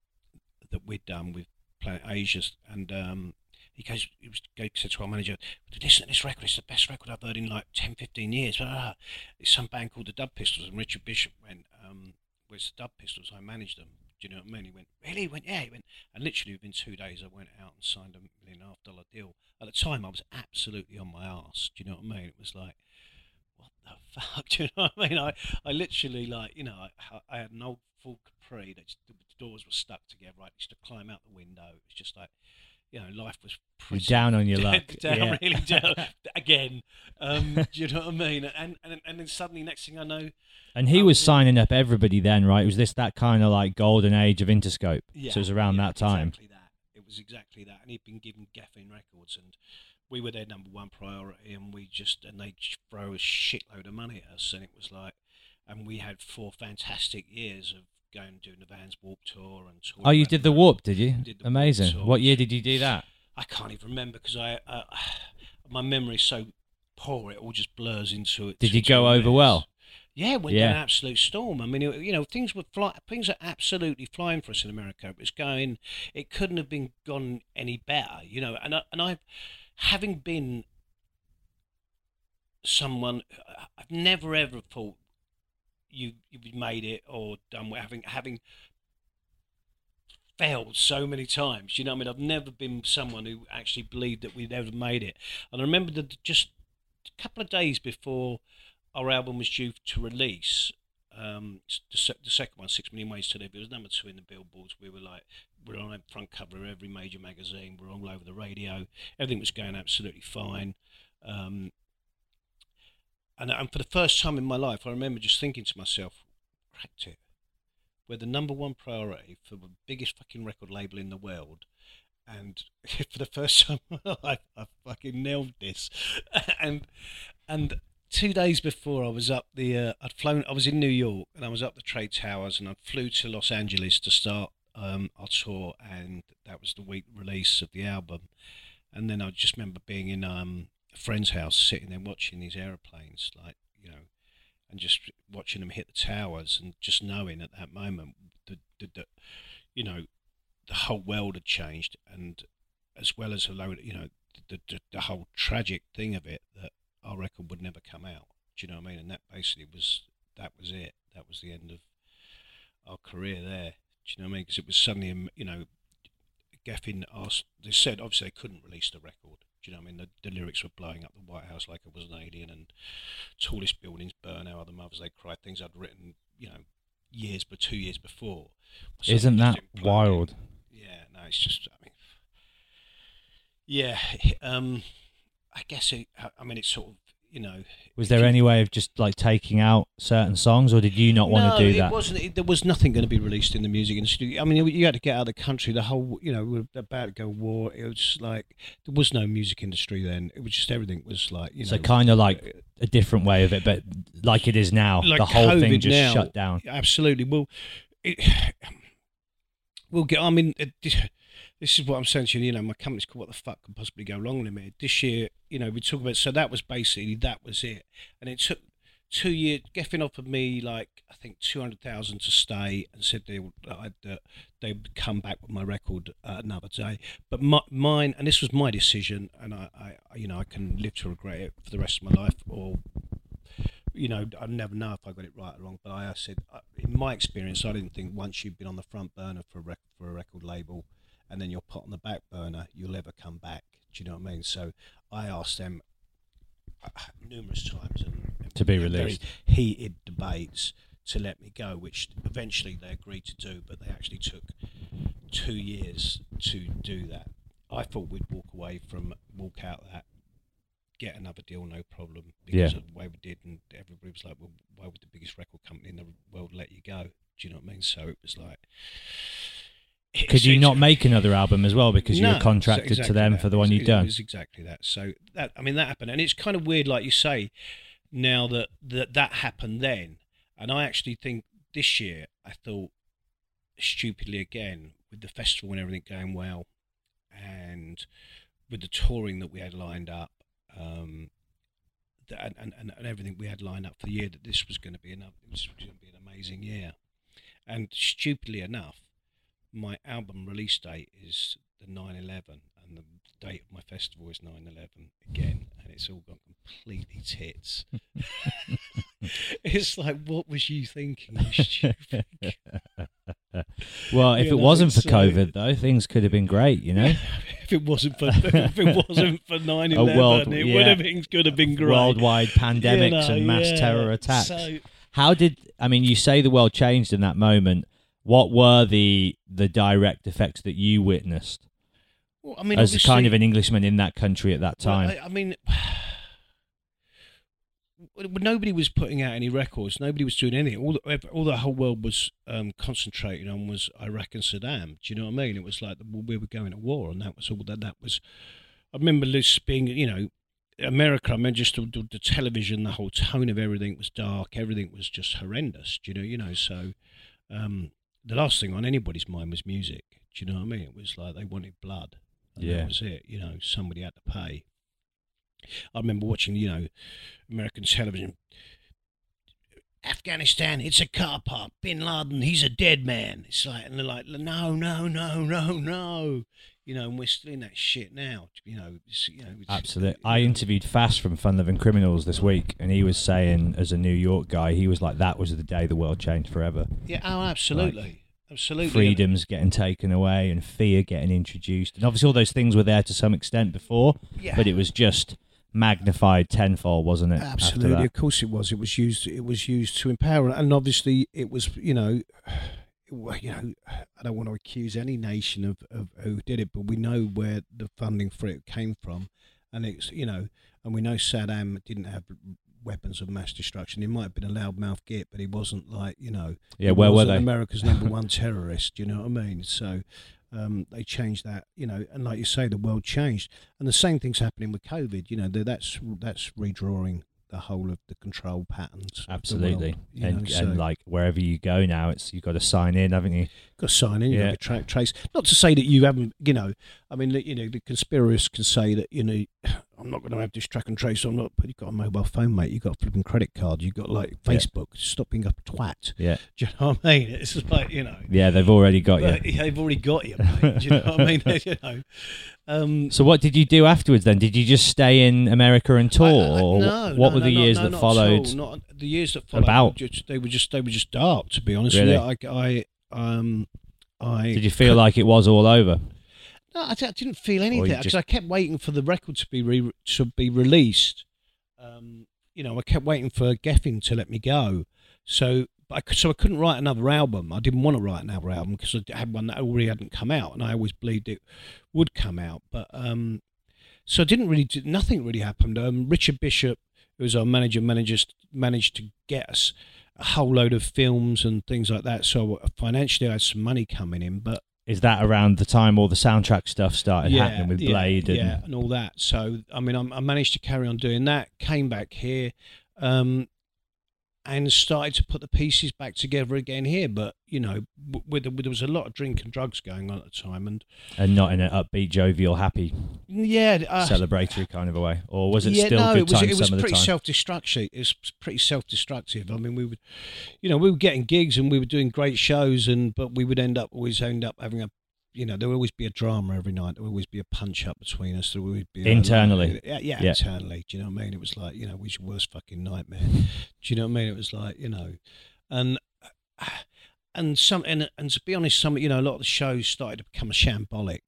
that we'd done with Planet Asia, and um, he goes, he was he said to our manager, "Listen to this record. It's the best record I've heard in like 10, 15 years." Blah. It's some band called the Dub Pistols, and Richard Bishop went, um, "Where's the Dub Pistols? I managed them." Do you know what I mean? He went, "Really?" He went, "Yeah." He went, and literally within two days, I went out and signed a million and a half dollar deal. At the time, I was absolutely on my ass. Do you know what I mean? It was like, what the fuck? Do you know what I mean? I, I literally like, you know, I, I had an old Ford Capri that just, the doors were stuck together. I used to climb out the window. It was just like, you know, life was You're pretty down on your luck. down, yeah. really down again. Um, do you know what I mean? And, and and then suddenly, next thing I know, And he I was signing up everybody then, right? Was this that kind of like golden age of Interscope? yeah, so it was around yeah, that time. Exactly that. It was exactly that. And he'd been given Geffen Records, and we were their number one priority, and we just and they throw a shitload of money at us, and it was like, and we had four fantastic years of going and doing the Vans Warp Tour and touring Oh, you did the warp, did you? Did Amazing. Tour, What year did you do that? I can't even remember because I uh, my memory's so poor; it all just blurs into it. Did you go over mess. well? Yeah, it went Yeah. an absolute storm. I mean, it, you know, things were fly, things are absolutely flying for us in America. It was going, it couldn't have been gone any better, you know. And I, and I, having been someone, I've never ever thought you you made it or done well, having having failed so many times. You know, I mean, I've never been someone who actually believed that we'd ever made it. And I remember that just a couple of days before our album was due to release, um, the, the second one, Six Million Ways to Live, it was number two in the billboards. We were like, we're on front cover of every major magazine. We We're all over the radio. Everything was going absolutely fine. Um, and, and for the first time in my life, I remember just thinking to myself, cracked it. We're the number one priority for the biggest fucking record label in the world. And for the first time in my life, I fucking nailed this. and and two days before, I was up the. Uh, I'd flown. I was in New York, and I was up the trade towers, and I flew to Los Angeles to start um, our tour, and that was the week release of the album. And then I just remember being in um, a friend's house, sitting there watching these aeroplanes, like you know, and just watching them hit the towers, and just knowing at that moment that, that, that you know, the whole world had changed, and as well as a load, you know, the, the the whole tragic thing of it that our record would never come out. Do you know what I mean? And that basically was that was it. That was the end of our career there. Do you know what I mean? Because it was suddenly, um, you know, Geffen asked. They said obviously they couldn't release the record. Do you know what I mean? The, the lyrics were blowing up the White House like it was an alien, and tallest buildings burn, our other mothers they cry. Things I'd written, you know, years but two years before. Suddenly Isn't that wild? Yeah, no, it's just. I mean, yeah. Um, I guess it. I- I mean, it's sort of you know. Was there any way of just like taking out certain songs, or did you not want no, to do it that? wasn't. It, there was nothing going to be released in the music industry. I mean, you had to get out of the country. The whole, you know, we were about to go war. It was like there was no music industry then. It was just everything was like you know. so kind of like a different way of it, but like it is now, like the whole thing just now, shut down. Absolutely. Well, it, we'll get. I mean, it, this is what I'm saying to you. You know, my company's called What the Fuck Could Possibly Go Wrong Limited. This year, you know, we talk about. So that was basically that was it, and it took two years. Geffen offered me like I think two hundred thousand to stay, and said they would I'd, uh, they would come back with my record uh, another day. But my, mine, and this was my decision, and I, I, you know, I can live to regret it for the rest of my life, or you know, I never know if I got it right or wrong. But I said, uh, in my experience, I didn't think once you've been on the front burner for a rec- for a record label, and then you're put on the back burner, you'll ever come back. Do you know what I mean? So I asked them uh, numerous times and, and To be released. heated debates to let me go, which eventually they agreed to do, but they actually took two years to do that. I thought we'd walk away from walk out that get another deal, no problem, because Yeah. of the way we did, and everybody was like, "Well, why would the biggest record company in the world let you go?" Do you know what I mean? So it was like, Could you not make another album as well because you were contracted to them that. for the one you'd done? It was exactly that. So that I mean that happened, and it's kind of weird, like you say, now that that that happened then, and I actually think this year I thought stupidly again with the festival and everything going well, and with the touring that we had lined up. Um, and, and, and everything we had lined up for the year that this was going to be enough it was going to be an amazing year and stupidly enough my album release date is the 9-11 and the date of my festival is 9-11 again and it's all gone completely tits it's like what was you thinking you stupid well, if You it know, wasn't for like- COVID though, things could have been great. You know, if it wasn't for if it wasn't for 9-11 world- it yeah. would have been could have been great worldwide You pandemics know, and mass yeah. terror attacks. So- How did I mean? You say the world changed in that moment. What were the the direct effects that you witnessed well, I mean as a kind of an Englishman in that country at that Well, time? I, I mean, nobody was putting out any records. Nobody was doing anything. All the, all the whole world was um, concentrating on was Iraq and Saddam. Do you know what I mean? It was like we were going to war, and that was all that. That was. I remember this being, you know, America. I mean, just the, the, the television, the whole tone of everything was dark. Everything was just horrendous. Do you know? You know. So, um, the last thing on anybody's mind was music. Do you know what I mean? It was like they wanted blood. And Yeah. That was it. You know, somebody had to pay. I remember watching, you know, American television. Afghanistan, it's a car park. Bin Laden, he's a dead man. It's like, and they're like, no, no, no, no, no. You know, and we're still in that shit now. You know, it's, you know. It's, Absolutely. I interviewed Fast from Fun Loving Criminals this week, and he was saying, as a New York guy, he was like, "That was the day the world changed forever. Yeah, oh, absolutely, absolutely. Freedoms getting taken away, and fear getting introduced, and obviously all those things were there to some extent before, Yeah. but it was just magnified tenfold, wasn't it? Absolutely, of course it was. It was used. It was used to empower, and obviously it was. You know, you know, I don't want to accuse any nation of, of who did it, but we know where the funding for it came from, and it's you know, and we know Saddam didn't have weapons of mass destruction. He might have been a loudmouth git, but he wasn't like you know. Yeah, where were they? America's number one terrorist. You know what I mean? So. Um, they changed that, you know, and like you say, the world changed, and the same thing's happening with COVID. You know, that's that's redrawing the whole of the control patterns. Absolutely, world, and, know, so and like wherever you go now, it's you've got to sign in, haven't you? Got to sign in, you Yeah. got to track trace. Not to say that you haven't, you know, I mean, you know, the conspirators can say that, you know, I'm not going to have this track and trace. I'm not, but you've got a mobile phone, mate. You've got a flipping credit card. You've got like Facebook. Stop being a twat. Yeah, Do you know what I mean? It's just like, you know, yeah, they've already got you. They've already got you, mate. Do you know what I mean? you know, um, So what did you do afterwards then? Did you just stay in America and tour, I- I- or no, what no, were the no, years that not at followed? all. Not the years that followed. About? Just, they were just they were just dark. To be honest Really? you, I, I um I Did you feel like it was all over? no, I, I didn't feel anything because just- I kept waiting for the record to be re- to be released. Um, you know, I kept waiting for Geffen to let me go. So, but I, so I couldn't write another album. I didn't want to write another album because I had one that already hadn't come out, and I always believed it would come out. But um, so I didn't really, do, nothing really happened. Um, Richard Bishop, who was our manager, managed managed to get us a whole load of films and things like that. So financially, I had some money coming in, but Is that around the time all the soundtrack stuff started happening with yeah, Blade? And, yeah, and all that. So I mean, I'm, I managed to carry on doing that. Came back here, um, and started to put the pieces back together again here. But you know, with, with, there was a lot of drink and drugs going on at the time, and And not in an upbeat, jovial, happy, yeah, uh, celebratory kind of a way, or was it yeah, still no, good it was, times it was pretty self-destructive. It was pretty self-destructive. I mean, we would, you know, we were getting gigs and we were doing great shows, and but we would end up always end up having a, you know, there would always be a drama every night. There would always be a punch up between us. There would be Internally. Uh, yeah, yeah, Yeah. internally. Do you know what I mean? It was like, you know, was your worst fucking nightmare. Do you know what I mean? It was like, you know, and. And some and, and to be honest, some you know a lot of the shows started to become shambolic.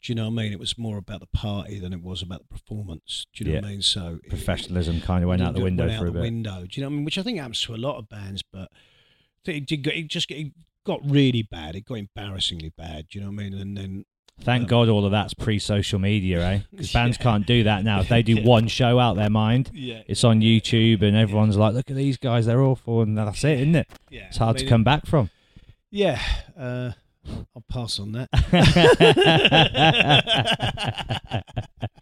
Do you know what I mean? It was more about the party than it was about the performance. Do you know what I mean? So it- Professionalism kind of went out the went window out for a the bit. window. Do you know what I mean? Which I think happens to a lot of bands, but I think it, did, get- it just it got really bad. It got embarrassingly bad. Do you know what I mean? And then Thank Um, God all of that's pre-social media, eh? Because bands Yeah. can't do that now. If they do Yeah. one show out their mind, yeah, it's on YouTube, and everyone's like, "Look at these guys, they're awful," and that's it, isn't it? yeah. It's hard I to come back from. Yeah, uh, I'll pass on that.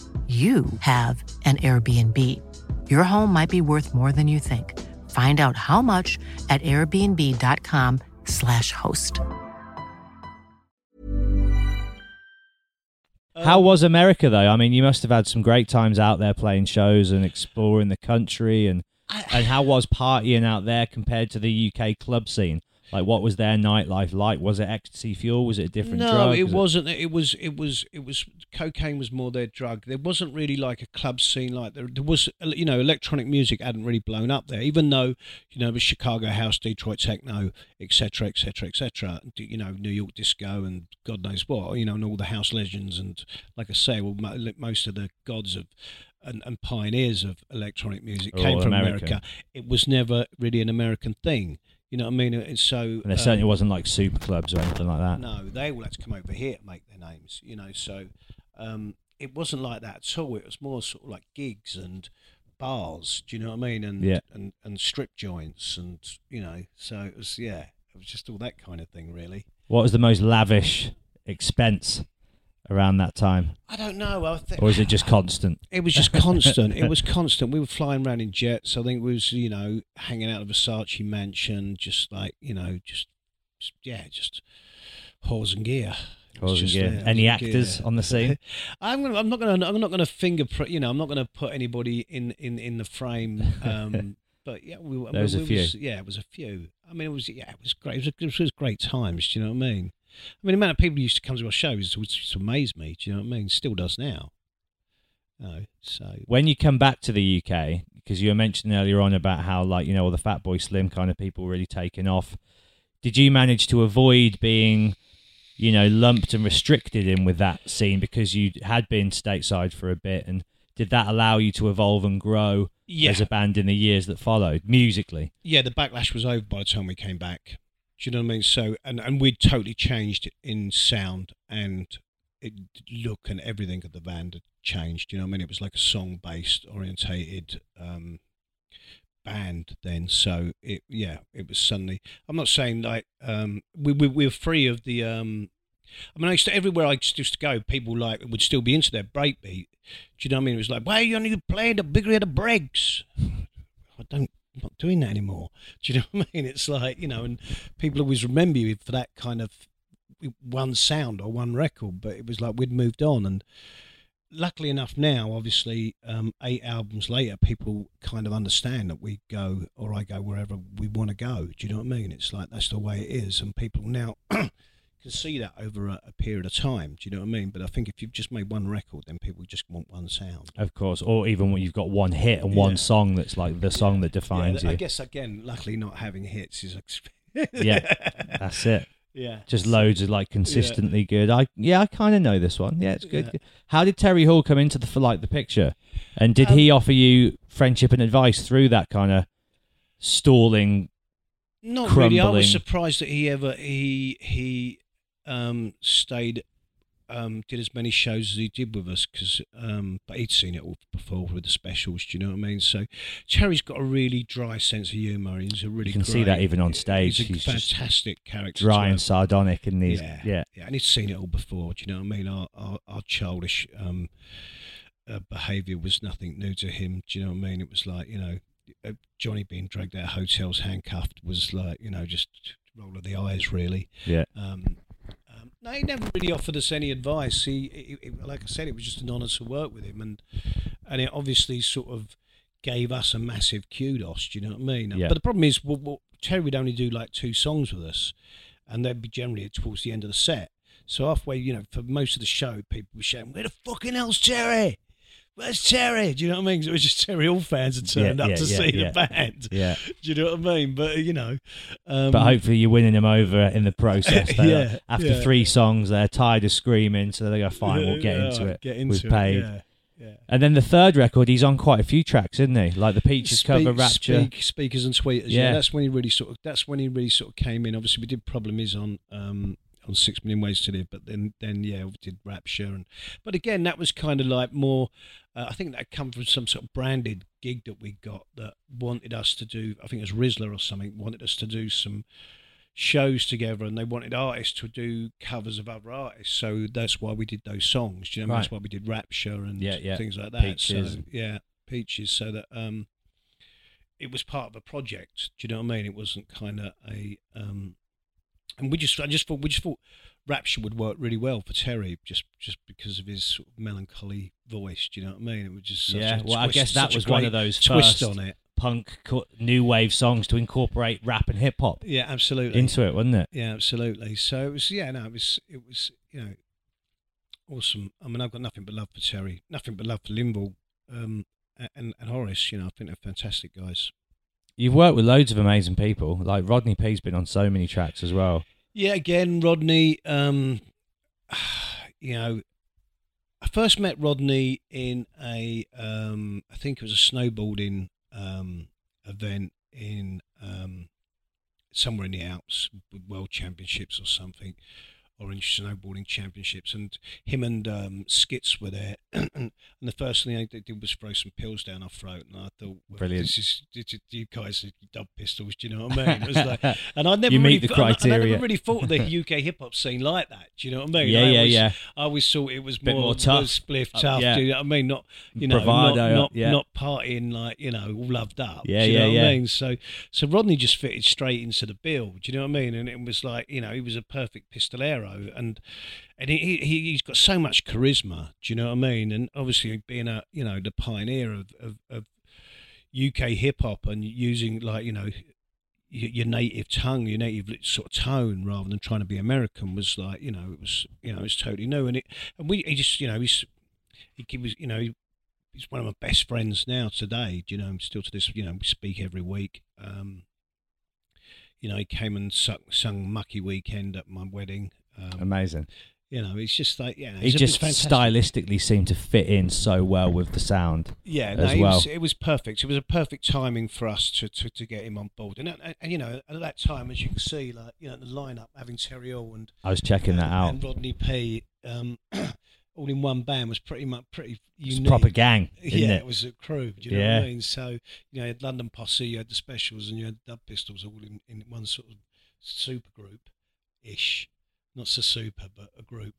you have an Airbnb. Your home might be worth more than you think. Find out how much at airbnb.com/slash host. How was America though? I mean, you must have had some great times out there playing shows and exploring the country, and and how was partying out there compared to the UK club scene? Like, what was their nightlife like? Was it ecstasy fuel? Was it a different no, drug? it Was wasn't. It was. It was. It was. Cocaine was more their drug. There wasn't really like a club scene like there. There was, you know, electronic music hadn't really blown up there. Even though, you know, it was Chicago house, Detroit techno, etc., etc., etc. You know, New York disco and God knows what. You know, and all the house legends and, like I say, well, most of the gods of. And, and pioneers of electronic music came from American. America. It was never really an American thing. You know what I mean? And so And there um, certainly wasn't like super clubs or anything like that. no, they all had to come over here to make their names, you know. So um, it wasn't like that at all. It was more sort of like gigs and bars. Do you know what I mean? And Yeah. and and strip joints and you know. So it was yeah, it was just all that kind of thing, really. What was the most lavish expense around that time, I don't know. I think or is it just constant? It was just constant. it was constant. We were flying around in jets. I think it was, you know, hanging out of a Versace mansion, just like, you know, just, just yeah, just horse and gear. Just gear. Any actors gear. on the scene? I'm gonna. I'm not gonna. I'm not gonna finger. You know, I'm not gonna put anybody in in in the frame. Um, but yeah, we, There was we, a few. Was, yeah, it was a few. I mean, it was yeah, it was great. It was, it was great times. Do you know what I mean? I mean, the amount of people who used to come to our shows would just amaze me. Do you know what I mean? Still does now. No, so when you come back to the UK, because you were mentioning earlier on about how like you know all the Fatboy Slim kind of people really taking off, did you manage to avoid being, you know, lumped and restricted in with that scene because you had been stateside for a bit, and did that allow you to evolve and grow Yeah. as a band in the years that followed musically? yeah, the backlash was over by the time we came back. Do you know what I mean? So, and, and we'd totally changed it in sound and it, look and everything of the band had changed. You know what I mean? It was like a song based, orientated um, band then. So it yeah, it was suddenly. I'm not saying like um, we, we we were free of the. Um, I mean, I used to everywhere I used to go, people like would still be into their breakbeat. Do you know what I mean? It was like, why are you only playing the bigger of the breaks? I don't. Not doing that anymore. Do you know what I mean? It's like you know, and people always remember you for that kind of one sound or one record. But it was like we'd moved on, and luckily enough now, obviously, um, eight albums later, people kind of understand that we go or I go wherever we want to go. Do you know what I mean? It's like that's the way it is, and people now can see that over a, a period of time. Do you know what I mean? But I think if you've just made one record, then people just want one sound. Of course, or even when you've got one hit and one song that's like the song that defines yeah, I you. guess again, luckily, not having hits is. yeah, that's it. Yeah. Just loads of like consistently good. I yeah, I kind of know this one. Yeah, it's good. How did Terry Hall come into the for like the picture, and did he Um, offer you friendship and advice through that kind of stalling? Not crumbling? really. I was surprised that he ever he he um, stayed, um, did as many shows as he did with us because, um, but he'd seen it all before with the specials. Do you know what I mean? So Terry's got a really dry sense of humour. He's a really You can see that even on stage. He's a He's fantastic character. Dry and sardonic in these. Yeah, Yeah, yeah, and he's seen it all before. Do you know what I mean? Our our, our childish um, uh, behaviour was nothing new to him. Do you know what I mean? It was like you know, uh, Johnny being dragged out of hotels handcuffed was like you know just roll of the eyes really. yeah. Um, no, he never really offered us any advice. He, he, he- like I said, it was just an honour to work with him, and and it obviously sort of gave us a massive kudos. Do you know what I mean? Yeah. But the problem is, well, well, Terry would only do like two songs with us, and they'd be generally towards the end of the set. So halfway, you know, for most of the show, people were shouting, "Where the fucking hell's Terry? Where's Terry?" Do you know what I mean? It was just Terry All fans had turned Yeah, up yeah, to yeah, see the band. Yeah. Do you know what I mean? But you know, um, But hopefully you're winning them over in the process. Yeah, like- after three songs, they're tired of screaming, so they go, "Fine, we'll get into it. Get into We've it, paid." Yeah, yeah. And then the third record, he's on quite a few tracks, isn't he? Like the Peaches Speak- cover, Rapture. Speak, speakers and tweeters. Yeah. Yeah. that's when he really sort of. That's when he really sort of came in. Obviously, we did Problem Is on um on Six Million Ways to Live, but then then yeah, we did Rapture and. But again, that was kind of like more. Uh, I think that come from some sort of branded gig that we got that wanted us to do. I think it was Rizla or something wanted us to do some shows together and they wanted artists to do covers of other artists so that's why we did those songs do you know mean? that's why we did rapture and Yeah, yeah. things like that Peaches. so yeah peaches so that um it was part of a project. Do you know what I mean? It wasn't kind of a um, and we just I just thought we just thought Rapture would work really well for Terry just just because of his sort of melancholy voice. Do you know what I mean? It was just such yeah, a well, I guess that was one of those twist first on it. punk new wave songs to incorporate rap and hip hop Yeah, absolutely into it, wasn't it? Yeah, absolutely. So it was yeah, no, it was it was you know awesome. I mean, I've got nothing but love for Terry, nothing but love for Lynval um, and and Horace. You know, I think they're fantastic guys. You've worked with loads of amazing people. Like Rodney P's been on so many tracks as well. Yeah, again, Rodney. Um, you know, I first met Rodney in a, um, I think it was a snowboarding um, event in um, somewhere in the Alps, World Championships or something, Orange Snowboarding Championships, and him and um, Skitz were there. and the first thing they did was throw some pills down our throat, and I thought, well, Brilliant. This is, this is you guys are dub pistols. Do you know what I mean? It was like, and I never You really, meet the and I- I never really thought of the UK hip hop scene like that. Do you know what I mean? Yeah, I yeah, always, yeah. I always thought it was Bit more, more tough. spliff Uh, tough. yeah. Do you know what I mean? Not you know, Bravado, not not, yeah. not partying like you know, all loved up. Yeah, do you yeah, know what yeah. I mean? So, so Rodney just fitted straight into the bill. Do you know what I mean? And it was like you know, he was a perfect pistolero, and and he, he he's got so much charisma. Do you know what I mean? And obviously being a you know the pioneer of of, of UK hip hop and using like you know your, native tongue, your native sort of tone, rather than trying to be American, was like you know it was you know it's totally new, and it and we he just you know he's he, he was you know he, he's one of my best friends now today. Do you know still to this you know we speak every week. Um, you know he came and sung, sung Mucky Weekend at my wedding. Um, Amazing. you know it's just like yeah, He a- just stylistically seemed to fit in so well with the sound. Yeah, no, as it well. was, it was perfect. It was a perfect timing for us to, to, to get him on board. And, and, and, you know, at that time, as you can see, like you know, the lineup having Terry Hall and I was checking that out. and Rodney P. um, all in one band was pretty much pretty It's unique. a proper gang, yeah, it? was a crew. Do you know Yeah. what I mean? So you know, you had London Posse, you had the Specials, and you had Dub Pistols all in, in one sort of super group ish. Not so super, but a group.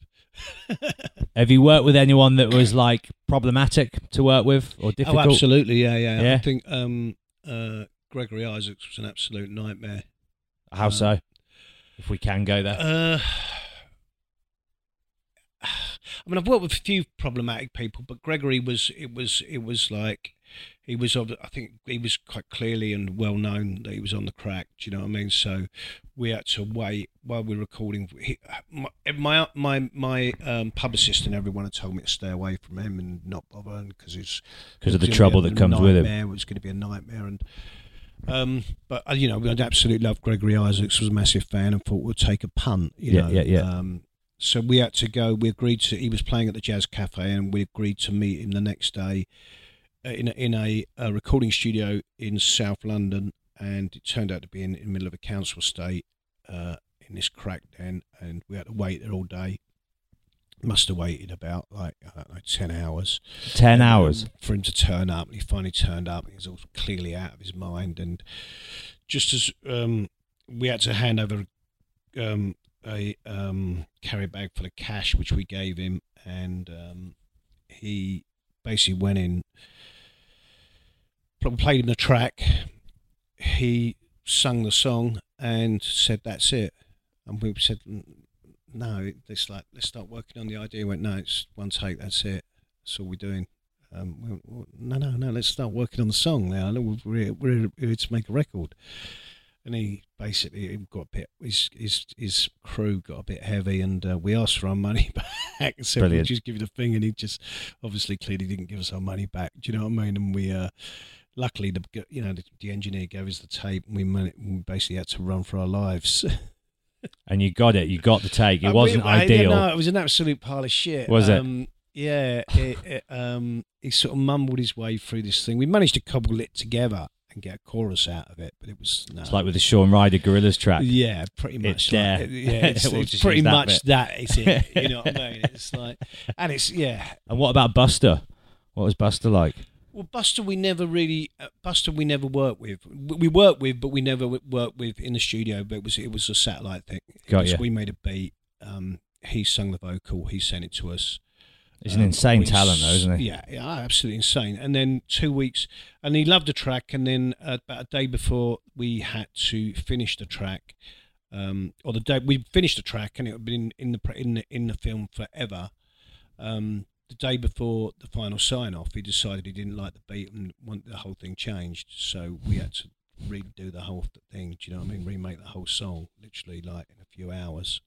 Have you worked with anyone that was like problematic to work with or difficult? Oh, absolutely, yeah, yeah. Yeah? I think um, uh, Gregory Isaacs was an absolute nightmare. How so? If we can go there. Uh, I mean, I've worked with a few problematic people, but Gregory was. It was. It was like he was. Of, I think he was quite clearly and well known that he was on the crack. Do you know what I mean? So we had to wait while we were recording. He, my my my, my um, publicist and everyone had told me to stay away from him and not bother him because it's 'Cause of the trouble that comes with him. It was going to be a nightmare and. Um, but uh, you know, I'd absolutely loved Gregory Isaacs. Was a massive fan and thought we'd take a punt. You Yeah, know, yeah, yeah. Um, so we had to go. We agreed to. He was playing at the Jazz Cafe, and we agreed to meet him the next day uh, in a, in a, a recording studio in South London. And it turned out to be in, in the middle of a council estate uh, in this crack den, and we had to wait there all day. Must have waited about like I don't know ten hours. 10 um, hours? for him to turn up. He finally turned up. He was all clearly out of his mind. And just as um, we had to hand over um, a um, carry bag full of cash, which we gave him, and um, he basically went in, pl- played him the track. He sung the song and said, "That's it." And we said, "N- "No, it's like let's start working on the idea." He went, "No, it's one take. That's it. That's all we're doing." Um, we went, "Well, no, no, no. Let's start working on the song now. We're, we're, we're here to make a record. And he basically he got a bit. His his his crew got a bit heavy, and uh, we asked for our money back. said we'll just give you the thing, and he just obviously clearly didn't give us our money back. Do you know what I mean? And we uh, luckily the you know the, the engineer gave us the tape, and we, man- we basically had to run for our lives. And you got it. You got the take. It Uh, wasn't we- I- ideal. No, it was an absolute pile of shit. Was it? um, Yeah. It, it, um, he sort of mumbled his way through this thing. We managed to cobble it together and get a chorus out of it, but it was no. It's like with the Shaun Ryder Gorillaz track. Yeah, pretty much. It's like- yeah, it's, We'll it's pretty that much bit. that. Is it? You know what I mean? It's like, and it's yeah. And what about Busta? What was Busta like? Well, Busta, we never really uh, Busta, we never worked with. We we worked with, but we never worked with in the studio. But it was it was a satellite thing. Got was- ya. We made a beat. Um, he sung the vocal. He sent it to us. He's an insane talent, though, isn't he? Yeah, yeah, absolutely insane. And then two weeks, and he loved the track. And then uh, about a day before we had to finish the track, um, or the day we finished the track, and it had been in the in the in the film forever. Um, the day before the final sign off, he decided he didn't like the beat and wanted the whole thing changed. So we had to redo the whole thing. Do you know what I mean? Remake the whole song, literally like in a few hours.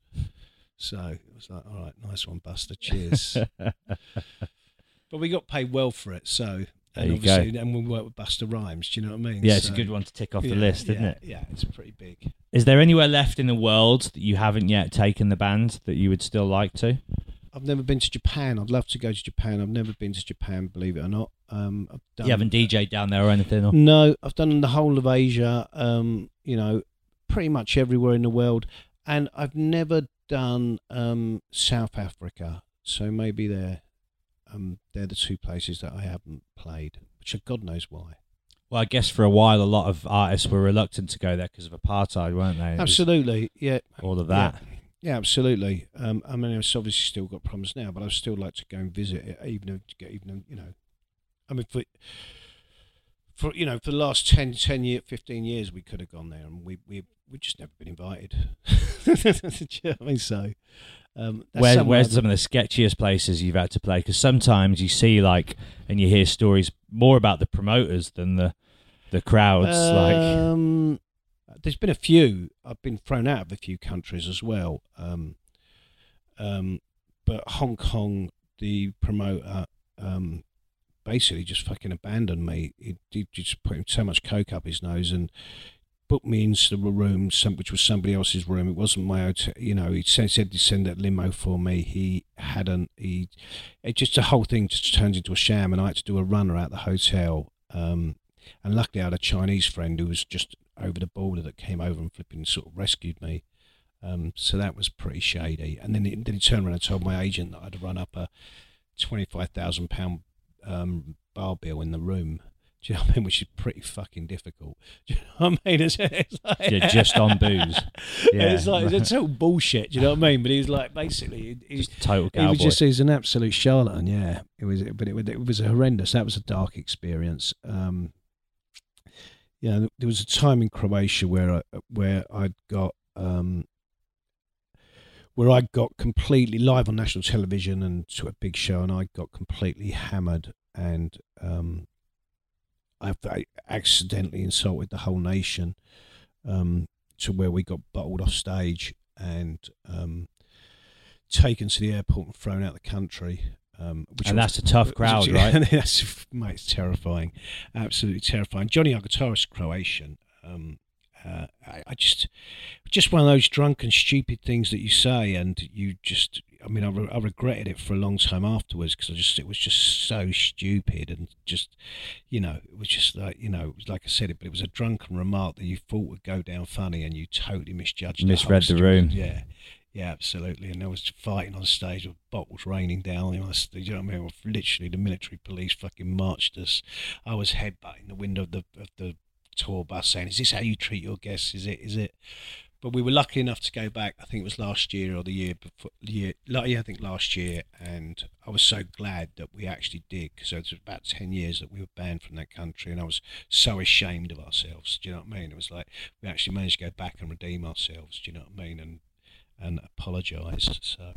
So it was like, all right, nice one, Busta. Cheers. but we got paid well for it. So and you go. obviously, and we worked with Busta Rhymes. Do you know what I mean? Yeah, it's a good one to tick off the Yeah, list, isn't yeah, it? Yeah, it's pretty big. Is there anywhere left in the world that you haven't yet taken the band that you would still like to? I've never been to Japan. I'd love to go to Japan. I've never been to Japan, believe it or not. Um, I've done, you haven't DJ'd down there or anything? Or? No, I've done the whole of Asia. Um, you know, pretty much everywhere in the world, and I've never done um, South Africa. So maybe they're um, they're the two places that I haven't played, which God knows why. Well, I guess for a while, a lot of artists were reluctant to go there because of apartheid, weren't they? It Absolutely, yeah. All of that. Yeah, Yeah, absolutely. Um, I mean, it's obviously still got problems now, but I'd still like to go and visit it, even if, even you know, I mean, for for you know, for the last 10, 10 year, fifteen years, we could have gone there, and we we we just never been invited. You know I mean? So, um, Where, where's some of the sketchiest places you've had to play? Because sometimes you see like, and you hear stories more about the promoters than the the crowds. like, Um, there's been a few. I've been thrown out of a few countries as well. Um, um, but Hong Kong, the promoter, um, basically just fucking abandoned me. He, he just put so much coke up his nose and booked me into the room, which was somebody else's room. It wasn't my hotel. You know, he said, said to send that limo for me. He hadn't. He, it just the whole thing just turned into a sham, and I had to do a runner at the hotel. Um, and luckily, I had a Chinese friend who was just over the border that came over and flipping sort of rescued me. Um, so that was pretty shady. And then he, then he turned around and told my agent that I'd run up a twenty-five thousand pound um, bar bill in the room. Do you know what I mean? Which is pretty fucking difficult. Do you know what I mean? It's, it's like, Yeah, just on booze. Yeah. it's like it's total bullshit. Do you know what I mean? But he's like basically he's total He was cowboy. just he's an absolute charlatan. Yeah, it was. But it, was- it was horrendous. That was a dark experience. Um, yeah, there was a time in Croatia where I, where I'd got um, where I got completely live on national television and to a big show, and I got completely hammered, and um, I, I accidentally insulted the whole nation um, to where we got bottled off stage and um, taken to the airport and thrown out of the country. Um, And was- that's a tough crowd, right? that's, mate, it's terrifying, absolutely terrifying. Johnny, our guitarist, Croatian. Um, uh, I, I just, just one of those drunken, stupid things that you say, and you just. I mean, I, re- I regretted it for a long time afterwards because I just it was just so stupid and just, you know, it was just like you know, it was like I said it, but it was a drunken remark that you thought would go down funny, and you totally misjudged. the Misread the situation. room. Yeah, yeah, absolutely. And there was fighting on stage with bottles raining down. You know, you know what I mean? Literally, the military police fucking marched us. I was headbutting the window of the of the tour bus, saying, "Is this how you treat your guests? Is it? Is it?" But we were lucky enough to go back. I think it was last year or the year before. Year, yeah, I think last year, and I was so glad that we actually did because it was about ten years that we were banned from that country, and I was so ashamed of ourselves. Do you know what I mean? It was like we actually managed to go back and redeem ourselves. Do you know what I mean? And and apologise. So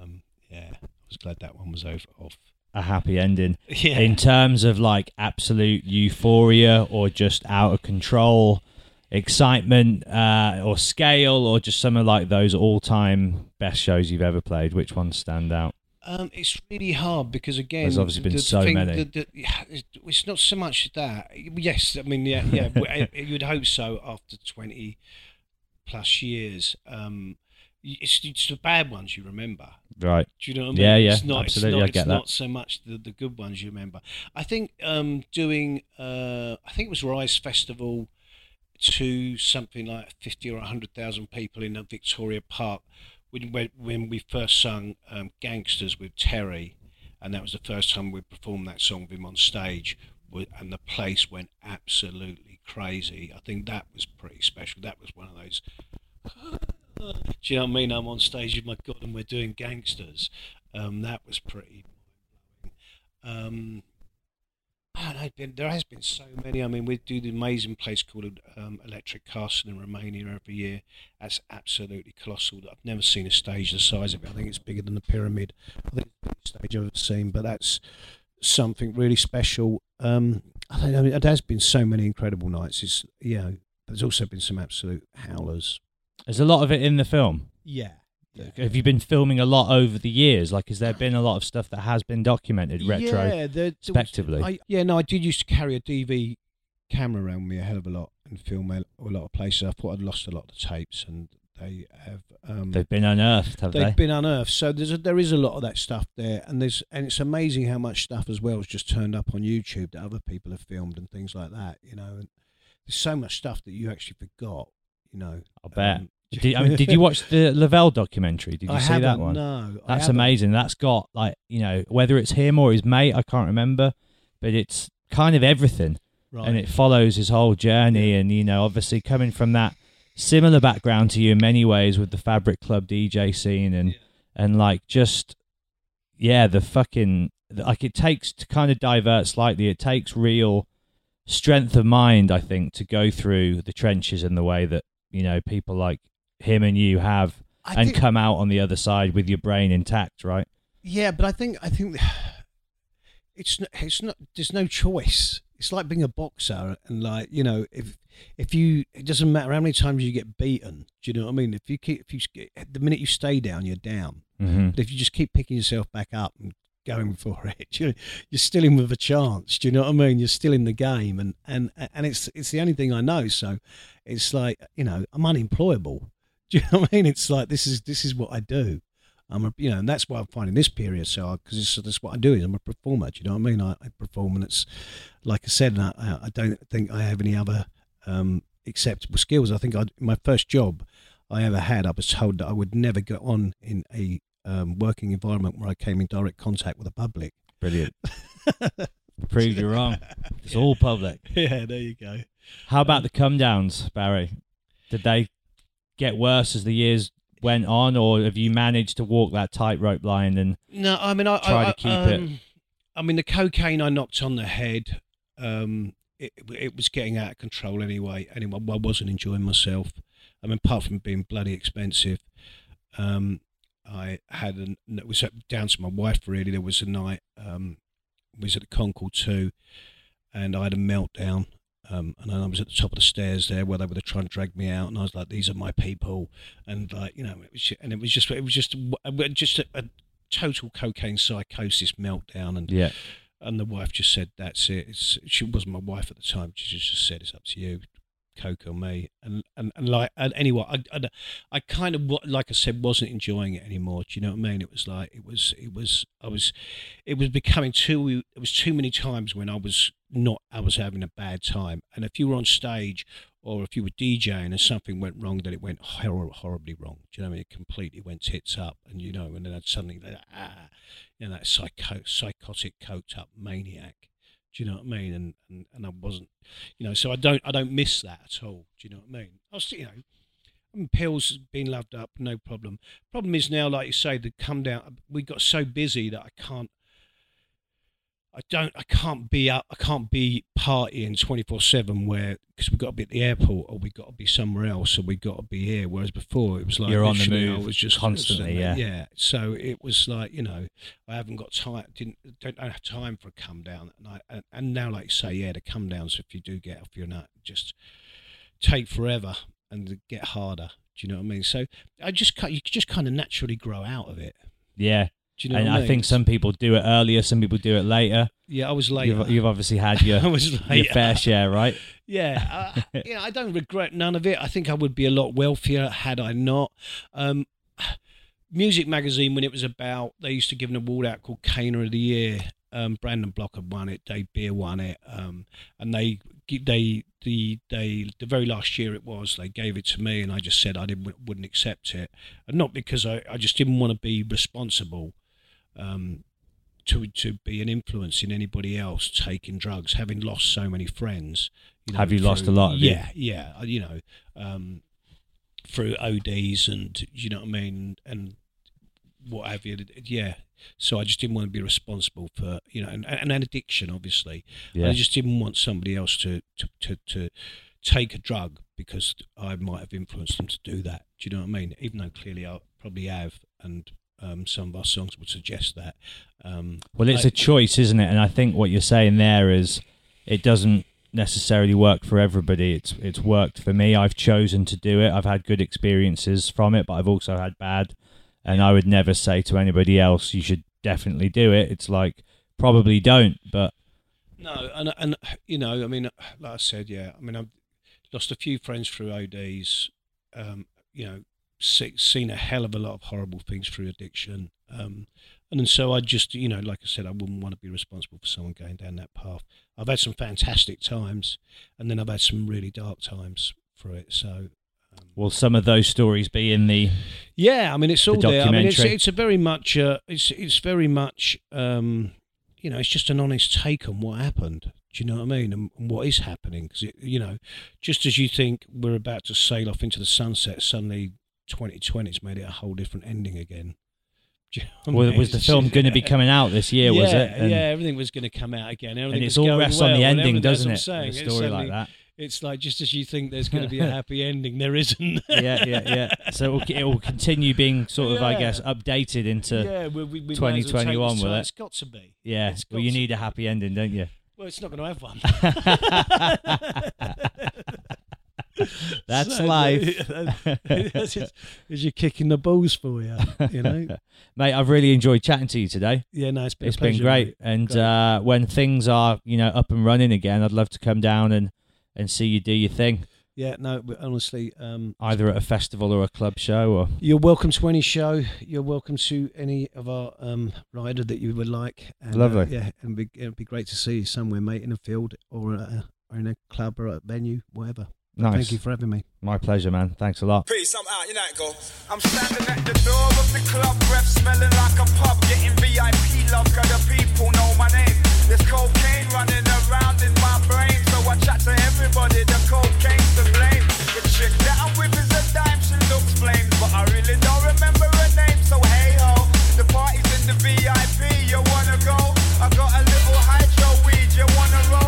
um, yeah, I was glad that one was over off. A happy ending. Yeah. In terms of like absolute euphoria or just out of control, excitement uh, or scale, or just some of like those all-time best shows you've ever played, which ones stand out? Um, it's really hard because again, There's obviously been the so thing- many. the- it's- it's not so much that. Yes, I mean, yeah, yeah. you'd hope so after twenty plus years. Um, it's, it's the bad ones you remember. Right. Do you know what I mean? Yeah, yeah, It's not, absolutely, I It's not, get it's that. not so much the, the good ones you remember. I think um, doing, uh, I think it was Rise Festival to something like 50 or 100,000 people in a Victoria Park when, when, when we first sung um, Gangsters with Terry, and that was the first time we performed that song with him on stage, and the place went absolutely crazy. I think that was pretty special. That was one of those. Do you know what I mean? I'm on stage with my God, and we're doing gangsters. Um, that was pretty. Um, been- there has been so many. I mean, we do the amazing place called um, Electric Castle in Romania every year. That's absolutely colossal. I've never seen a stage the size of it. I think it's bigger than the pyramid. I think it's the biggest stage I've ever seen, but that's something really special. Um, I know. There has been so many incredible nights. It's you know, there's also been some absolute howlers. There's a lot of it in the film. Yeah. Have you been filming a lot over the years? Like, has there been a lot of stuff that has been documented retro? Yeah, there, there was- I, yeah, no, I did used to carry a DV camera around me a hell of a lot and film a, a lot of places. I thought I'd lost a lot of the tapes, and they have. Um, They've been unearthed, have they've they? been unearthed. So there's a, there is a lot of that stuff there, and there's and it's amazing how much stuff as well has just turned up on YouTube that other people have filmed and things like that. You know, and there's so much stuff that you actually forgot. You know, I bet. Um, Did, I mean, did you watch the Lavelle documentary? Did you I see that one? no, That's amazing. That's got like you know whether it's him or his mate, I can't remember, but it's kind of everything, Right. and it follows his whole journey. And you know, obviously coming from that similar background to you in many ways with the Fabric Club DJ scene and and like just yeah, the fucking like it takes to kind of divert slightly. It takes real strength of mind, I think, to go through the trenches in the way that you know people like him and you have, I and think- come out on the other side with your brain intact, right? Yeah, but I think I think it's not, it's not. There's no choice. It's like being a boxer, and like you know, if if you, it doesn't matter how many times you get beaten. Do you know what I mean? If you keep, if you the minute you stay down, you're down. Mhm. But if you just keep picking yourself back up and going for it, you you're still in with a chance. Do you know what I mean? You're still in the game, and and and it's it's the only thing I know. So it's like you know, I'm unemployable. Do you know what I mean? It's like this is this is what I do. I'm a, you know, and that's why I'm finding this period so because that's what I do. Is I'm a performer. Do you know what I mean? I, I perform, and it's like I said, I- I don't think I have any other um, acceptable skills. I think I, my first job, I ever had. I was told that I would never get on in a um, working environment where I came in direct contact with the public. Brilliant. Proved you wrong. It's all public. Yeah, there you go. How about the come downs, Barry? Did they get worse as the years went on, or have you managed to walk that tightrope line and No, I mean, I Try I, to keep I, it. um, I mean, the cocaine I knocked on the head. Um, it, it was getting out of control anyway. Anyway, I wasn't enjoying myself. I mean, apart from being bloody expensive, um, I had an. It was down to my wife really. There was a night. Um, was at the Concorde Two, and I had a meltdown. Um, and I was at the top of the stairs there where they were trying to drag me out, and I was like, "These are my people," and like you know, it was, and it was just, it was just, a- just a, a total cocaine psychosis meltdown, and yeah? and the wife just said, "That's it." It's, she wasn't my wife at the time. She just, just said, "It's up to you, coke or me." And and, and like and anyway, I, I, I kind of like I said, wasn't enjoying it anymore. Do you know what I mean? It was like it was it was I was it was becoming too. It was too many times when I was not. I was having a bad time. And if you were on stage or if you were DJing and something went wrong, then it went hor- horribly wrong. Do you know what I mean? It completely went tits up, and you know, and then suddenly that ah, you know, that psycho psychotic coked up maniac. Do you know what I mean? And, and and I wasn't, you know, so I don't I don't miss that at all. Do you know what I mean? I was, you know, I mean, pills being loved up, no problem. Problem is now, like you say, the come down. We got so busy that I can't. I don't. I can't be up. I can't be partying twenty four seven. Where because we've got to be at the airport or we've got to be somewhere else or we've got to be here. Whereas before it was like You're on the move I was just constantly, yeah. yeah. So it was like you know I haven't got time. Didn't don't have time for a come down. And I and, and now like you say yeah the come downs if you do get off your nut just take forever and get harder. Do you know what I mean? So I just you just kind of naturally grow out of it. Yeah. Do you know and I I, mean? think some people do it earlier, some people do it later. Yeah, I was later. You've, you've obviously had your, I your fair share, right? Yeah, uh, you know, I don't regret none of it. I think I would be a lot wealthier had I not. Um, Muzik magazine, when it was about, they used to give an award out called Caner of the Year. Um, Brandon Block had won it, Dave Beer won it, um, and they they the they the very last year it was they gave it to me, and I just said I didn't wouldn't accept it, and not because I, I just didn't want to be responsible. Um, to to be an influence in anybody else taking drugs, having lost so many friends. You know, Have you lost a lot, have you? Yeah, yeah. uh, You know, um, through ODs and you know what I mean, and what have you. Yeah. So I just didn't want to be responsible for you know, and, and an addiction, obviously. Yeah. I just didn't want somebody else to to, to to take a drug because I might have influenced them to do that. Do you know what I mean? Even though clearly I probably have, and um, some of our songs would suggest that. Um, Well, it's I- a choice, isn't it? And I think what you're saying there is it doesn't necessarily work for everybody. It's it's worked for me. I've chosen to do it. I've had good experiences from it, but I've also had bad. And I would never say to anybody else you should definitely do it. It's like probably don't, but No, and and you know, I mean, like I said, yeah, I mean, I've lost a few friends through ODs. Um, you know, seen a hell of a lot of horrible things through addiction. Um, and then so I just, you know, like I said, I wouldn't want to be responsible for someone going down that path. I've had some fantastic times, and then I've had some really dark times through it. So will some of those stories be in the yeah, I mean, it's The all there. I mean, it's it's a very much, uh, it's it's very much, um, you know, it's just an honest take on what happened. Do you know what I mean? And, and what is happening? Because you know, just as you think we're about to sail off into the sunset, suddenly 2020's made it a whole different ending again. Do you know what I was, mean? was the film going to be coming out this year? yeah, was it? And- yeah, everything was going to come out again. Everything it's all rests on the ending, doesn't it? saying. Story like that. It's like just as you think there's going to be a happy ending, there isn't. yeah, yeah, yeah. So it will, it will continue being sort of, I guess, updated into yeah, we, we, we might as well take 2021 this with it. It's got to be. Yeah. Well, you need a happy ending, don't you? Well, it's not going to have one. That's So, life. As you're kicking the balls for you, you know. Mate, I've really enjoyed chatting to you today. Yeah, no, it's been It's been great. mate. And Great. Uh, when things are, you know, up and running again, I'd love to come down and, and see you do your thing, Yeah, no, but honestly, um, either at a festival or a club show or. you're welcome to any show. You're welcome to any of our um, rider that you would like. And, uh, Lovely. yeah, and be, it'd be great to see you somewhere, mate, in a field or, a, or in a club or a venue, whatever. Nice. Thank you for having me. My pleasure, man. Thanks a lot. Peace, I'm out, you know it go. I'm standing at the door of the club, rep smelling like a pub, getting VIP love, cause the people know my name. There's cocaine running around in my brain, so I chat to everybody, the cocaine's to blame. The chick that I'm with is a dime, she looks flames, but I really don't remember her name, so hey ho. The party's in the VIP, you wanna go? I got a little hydro weed, you wanna roll?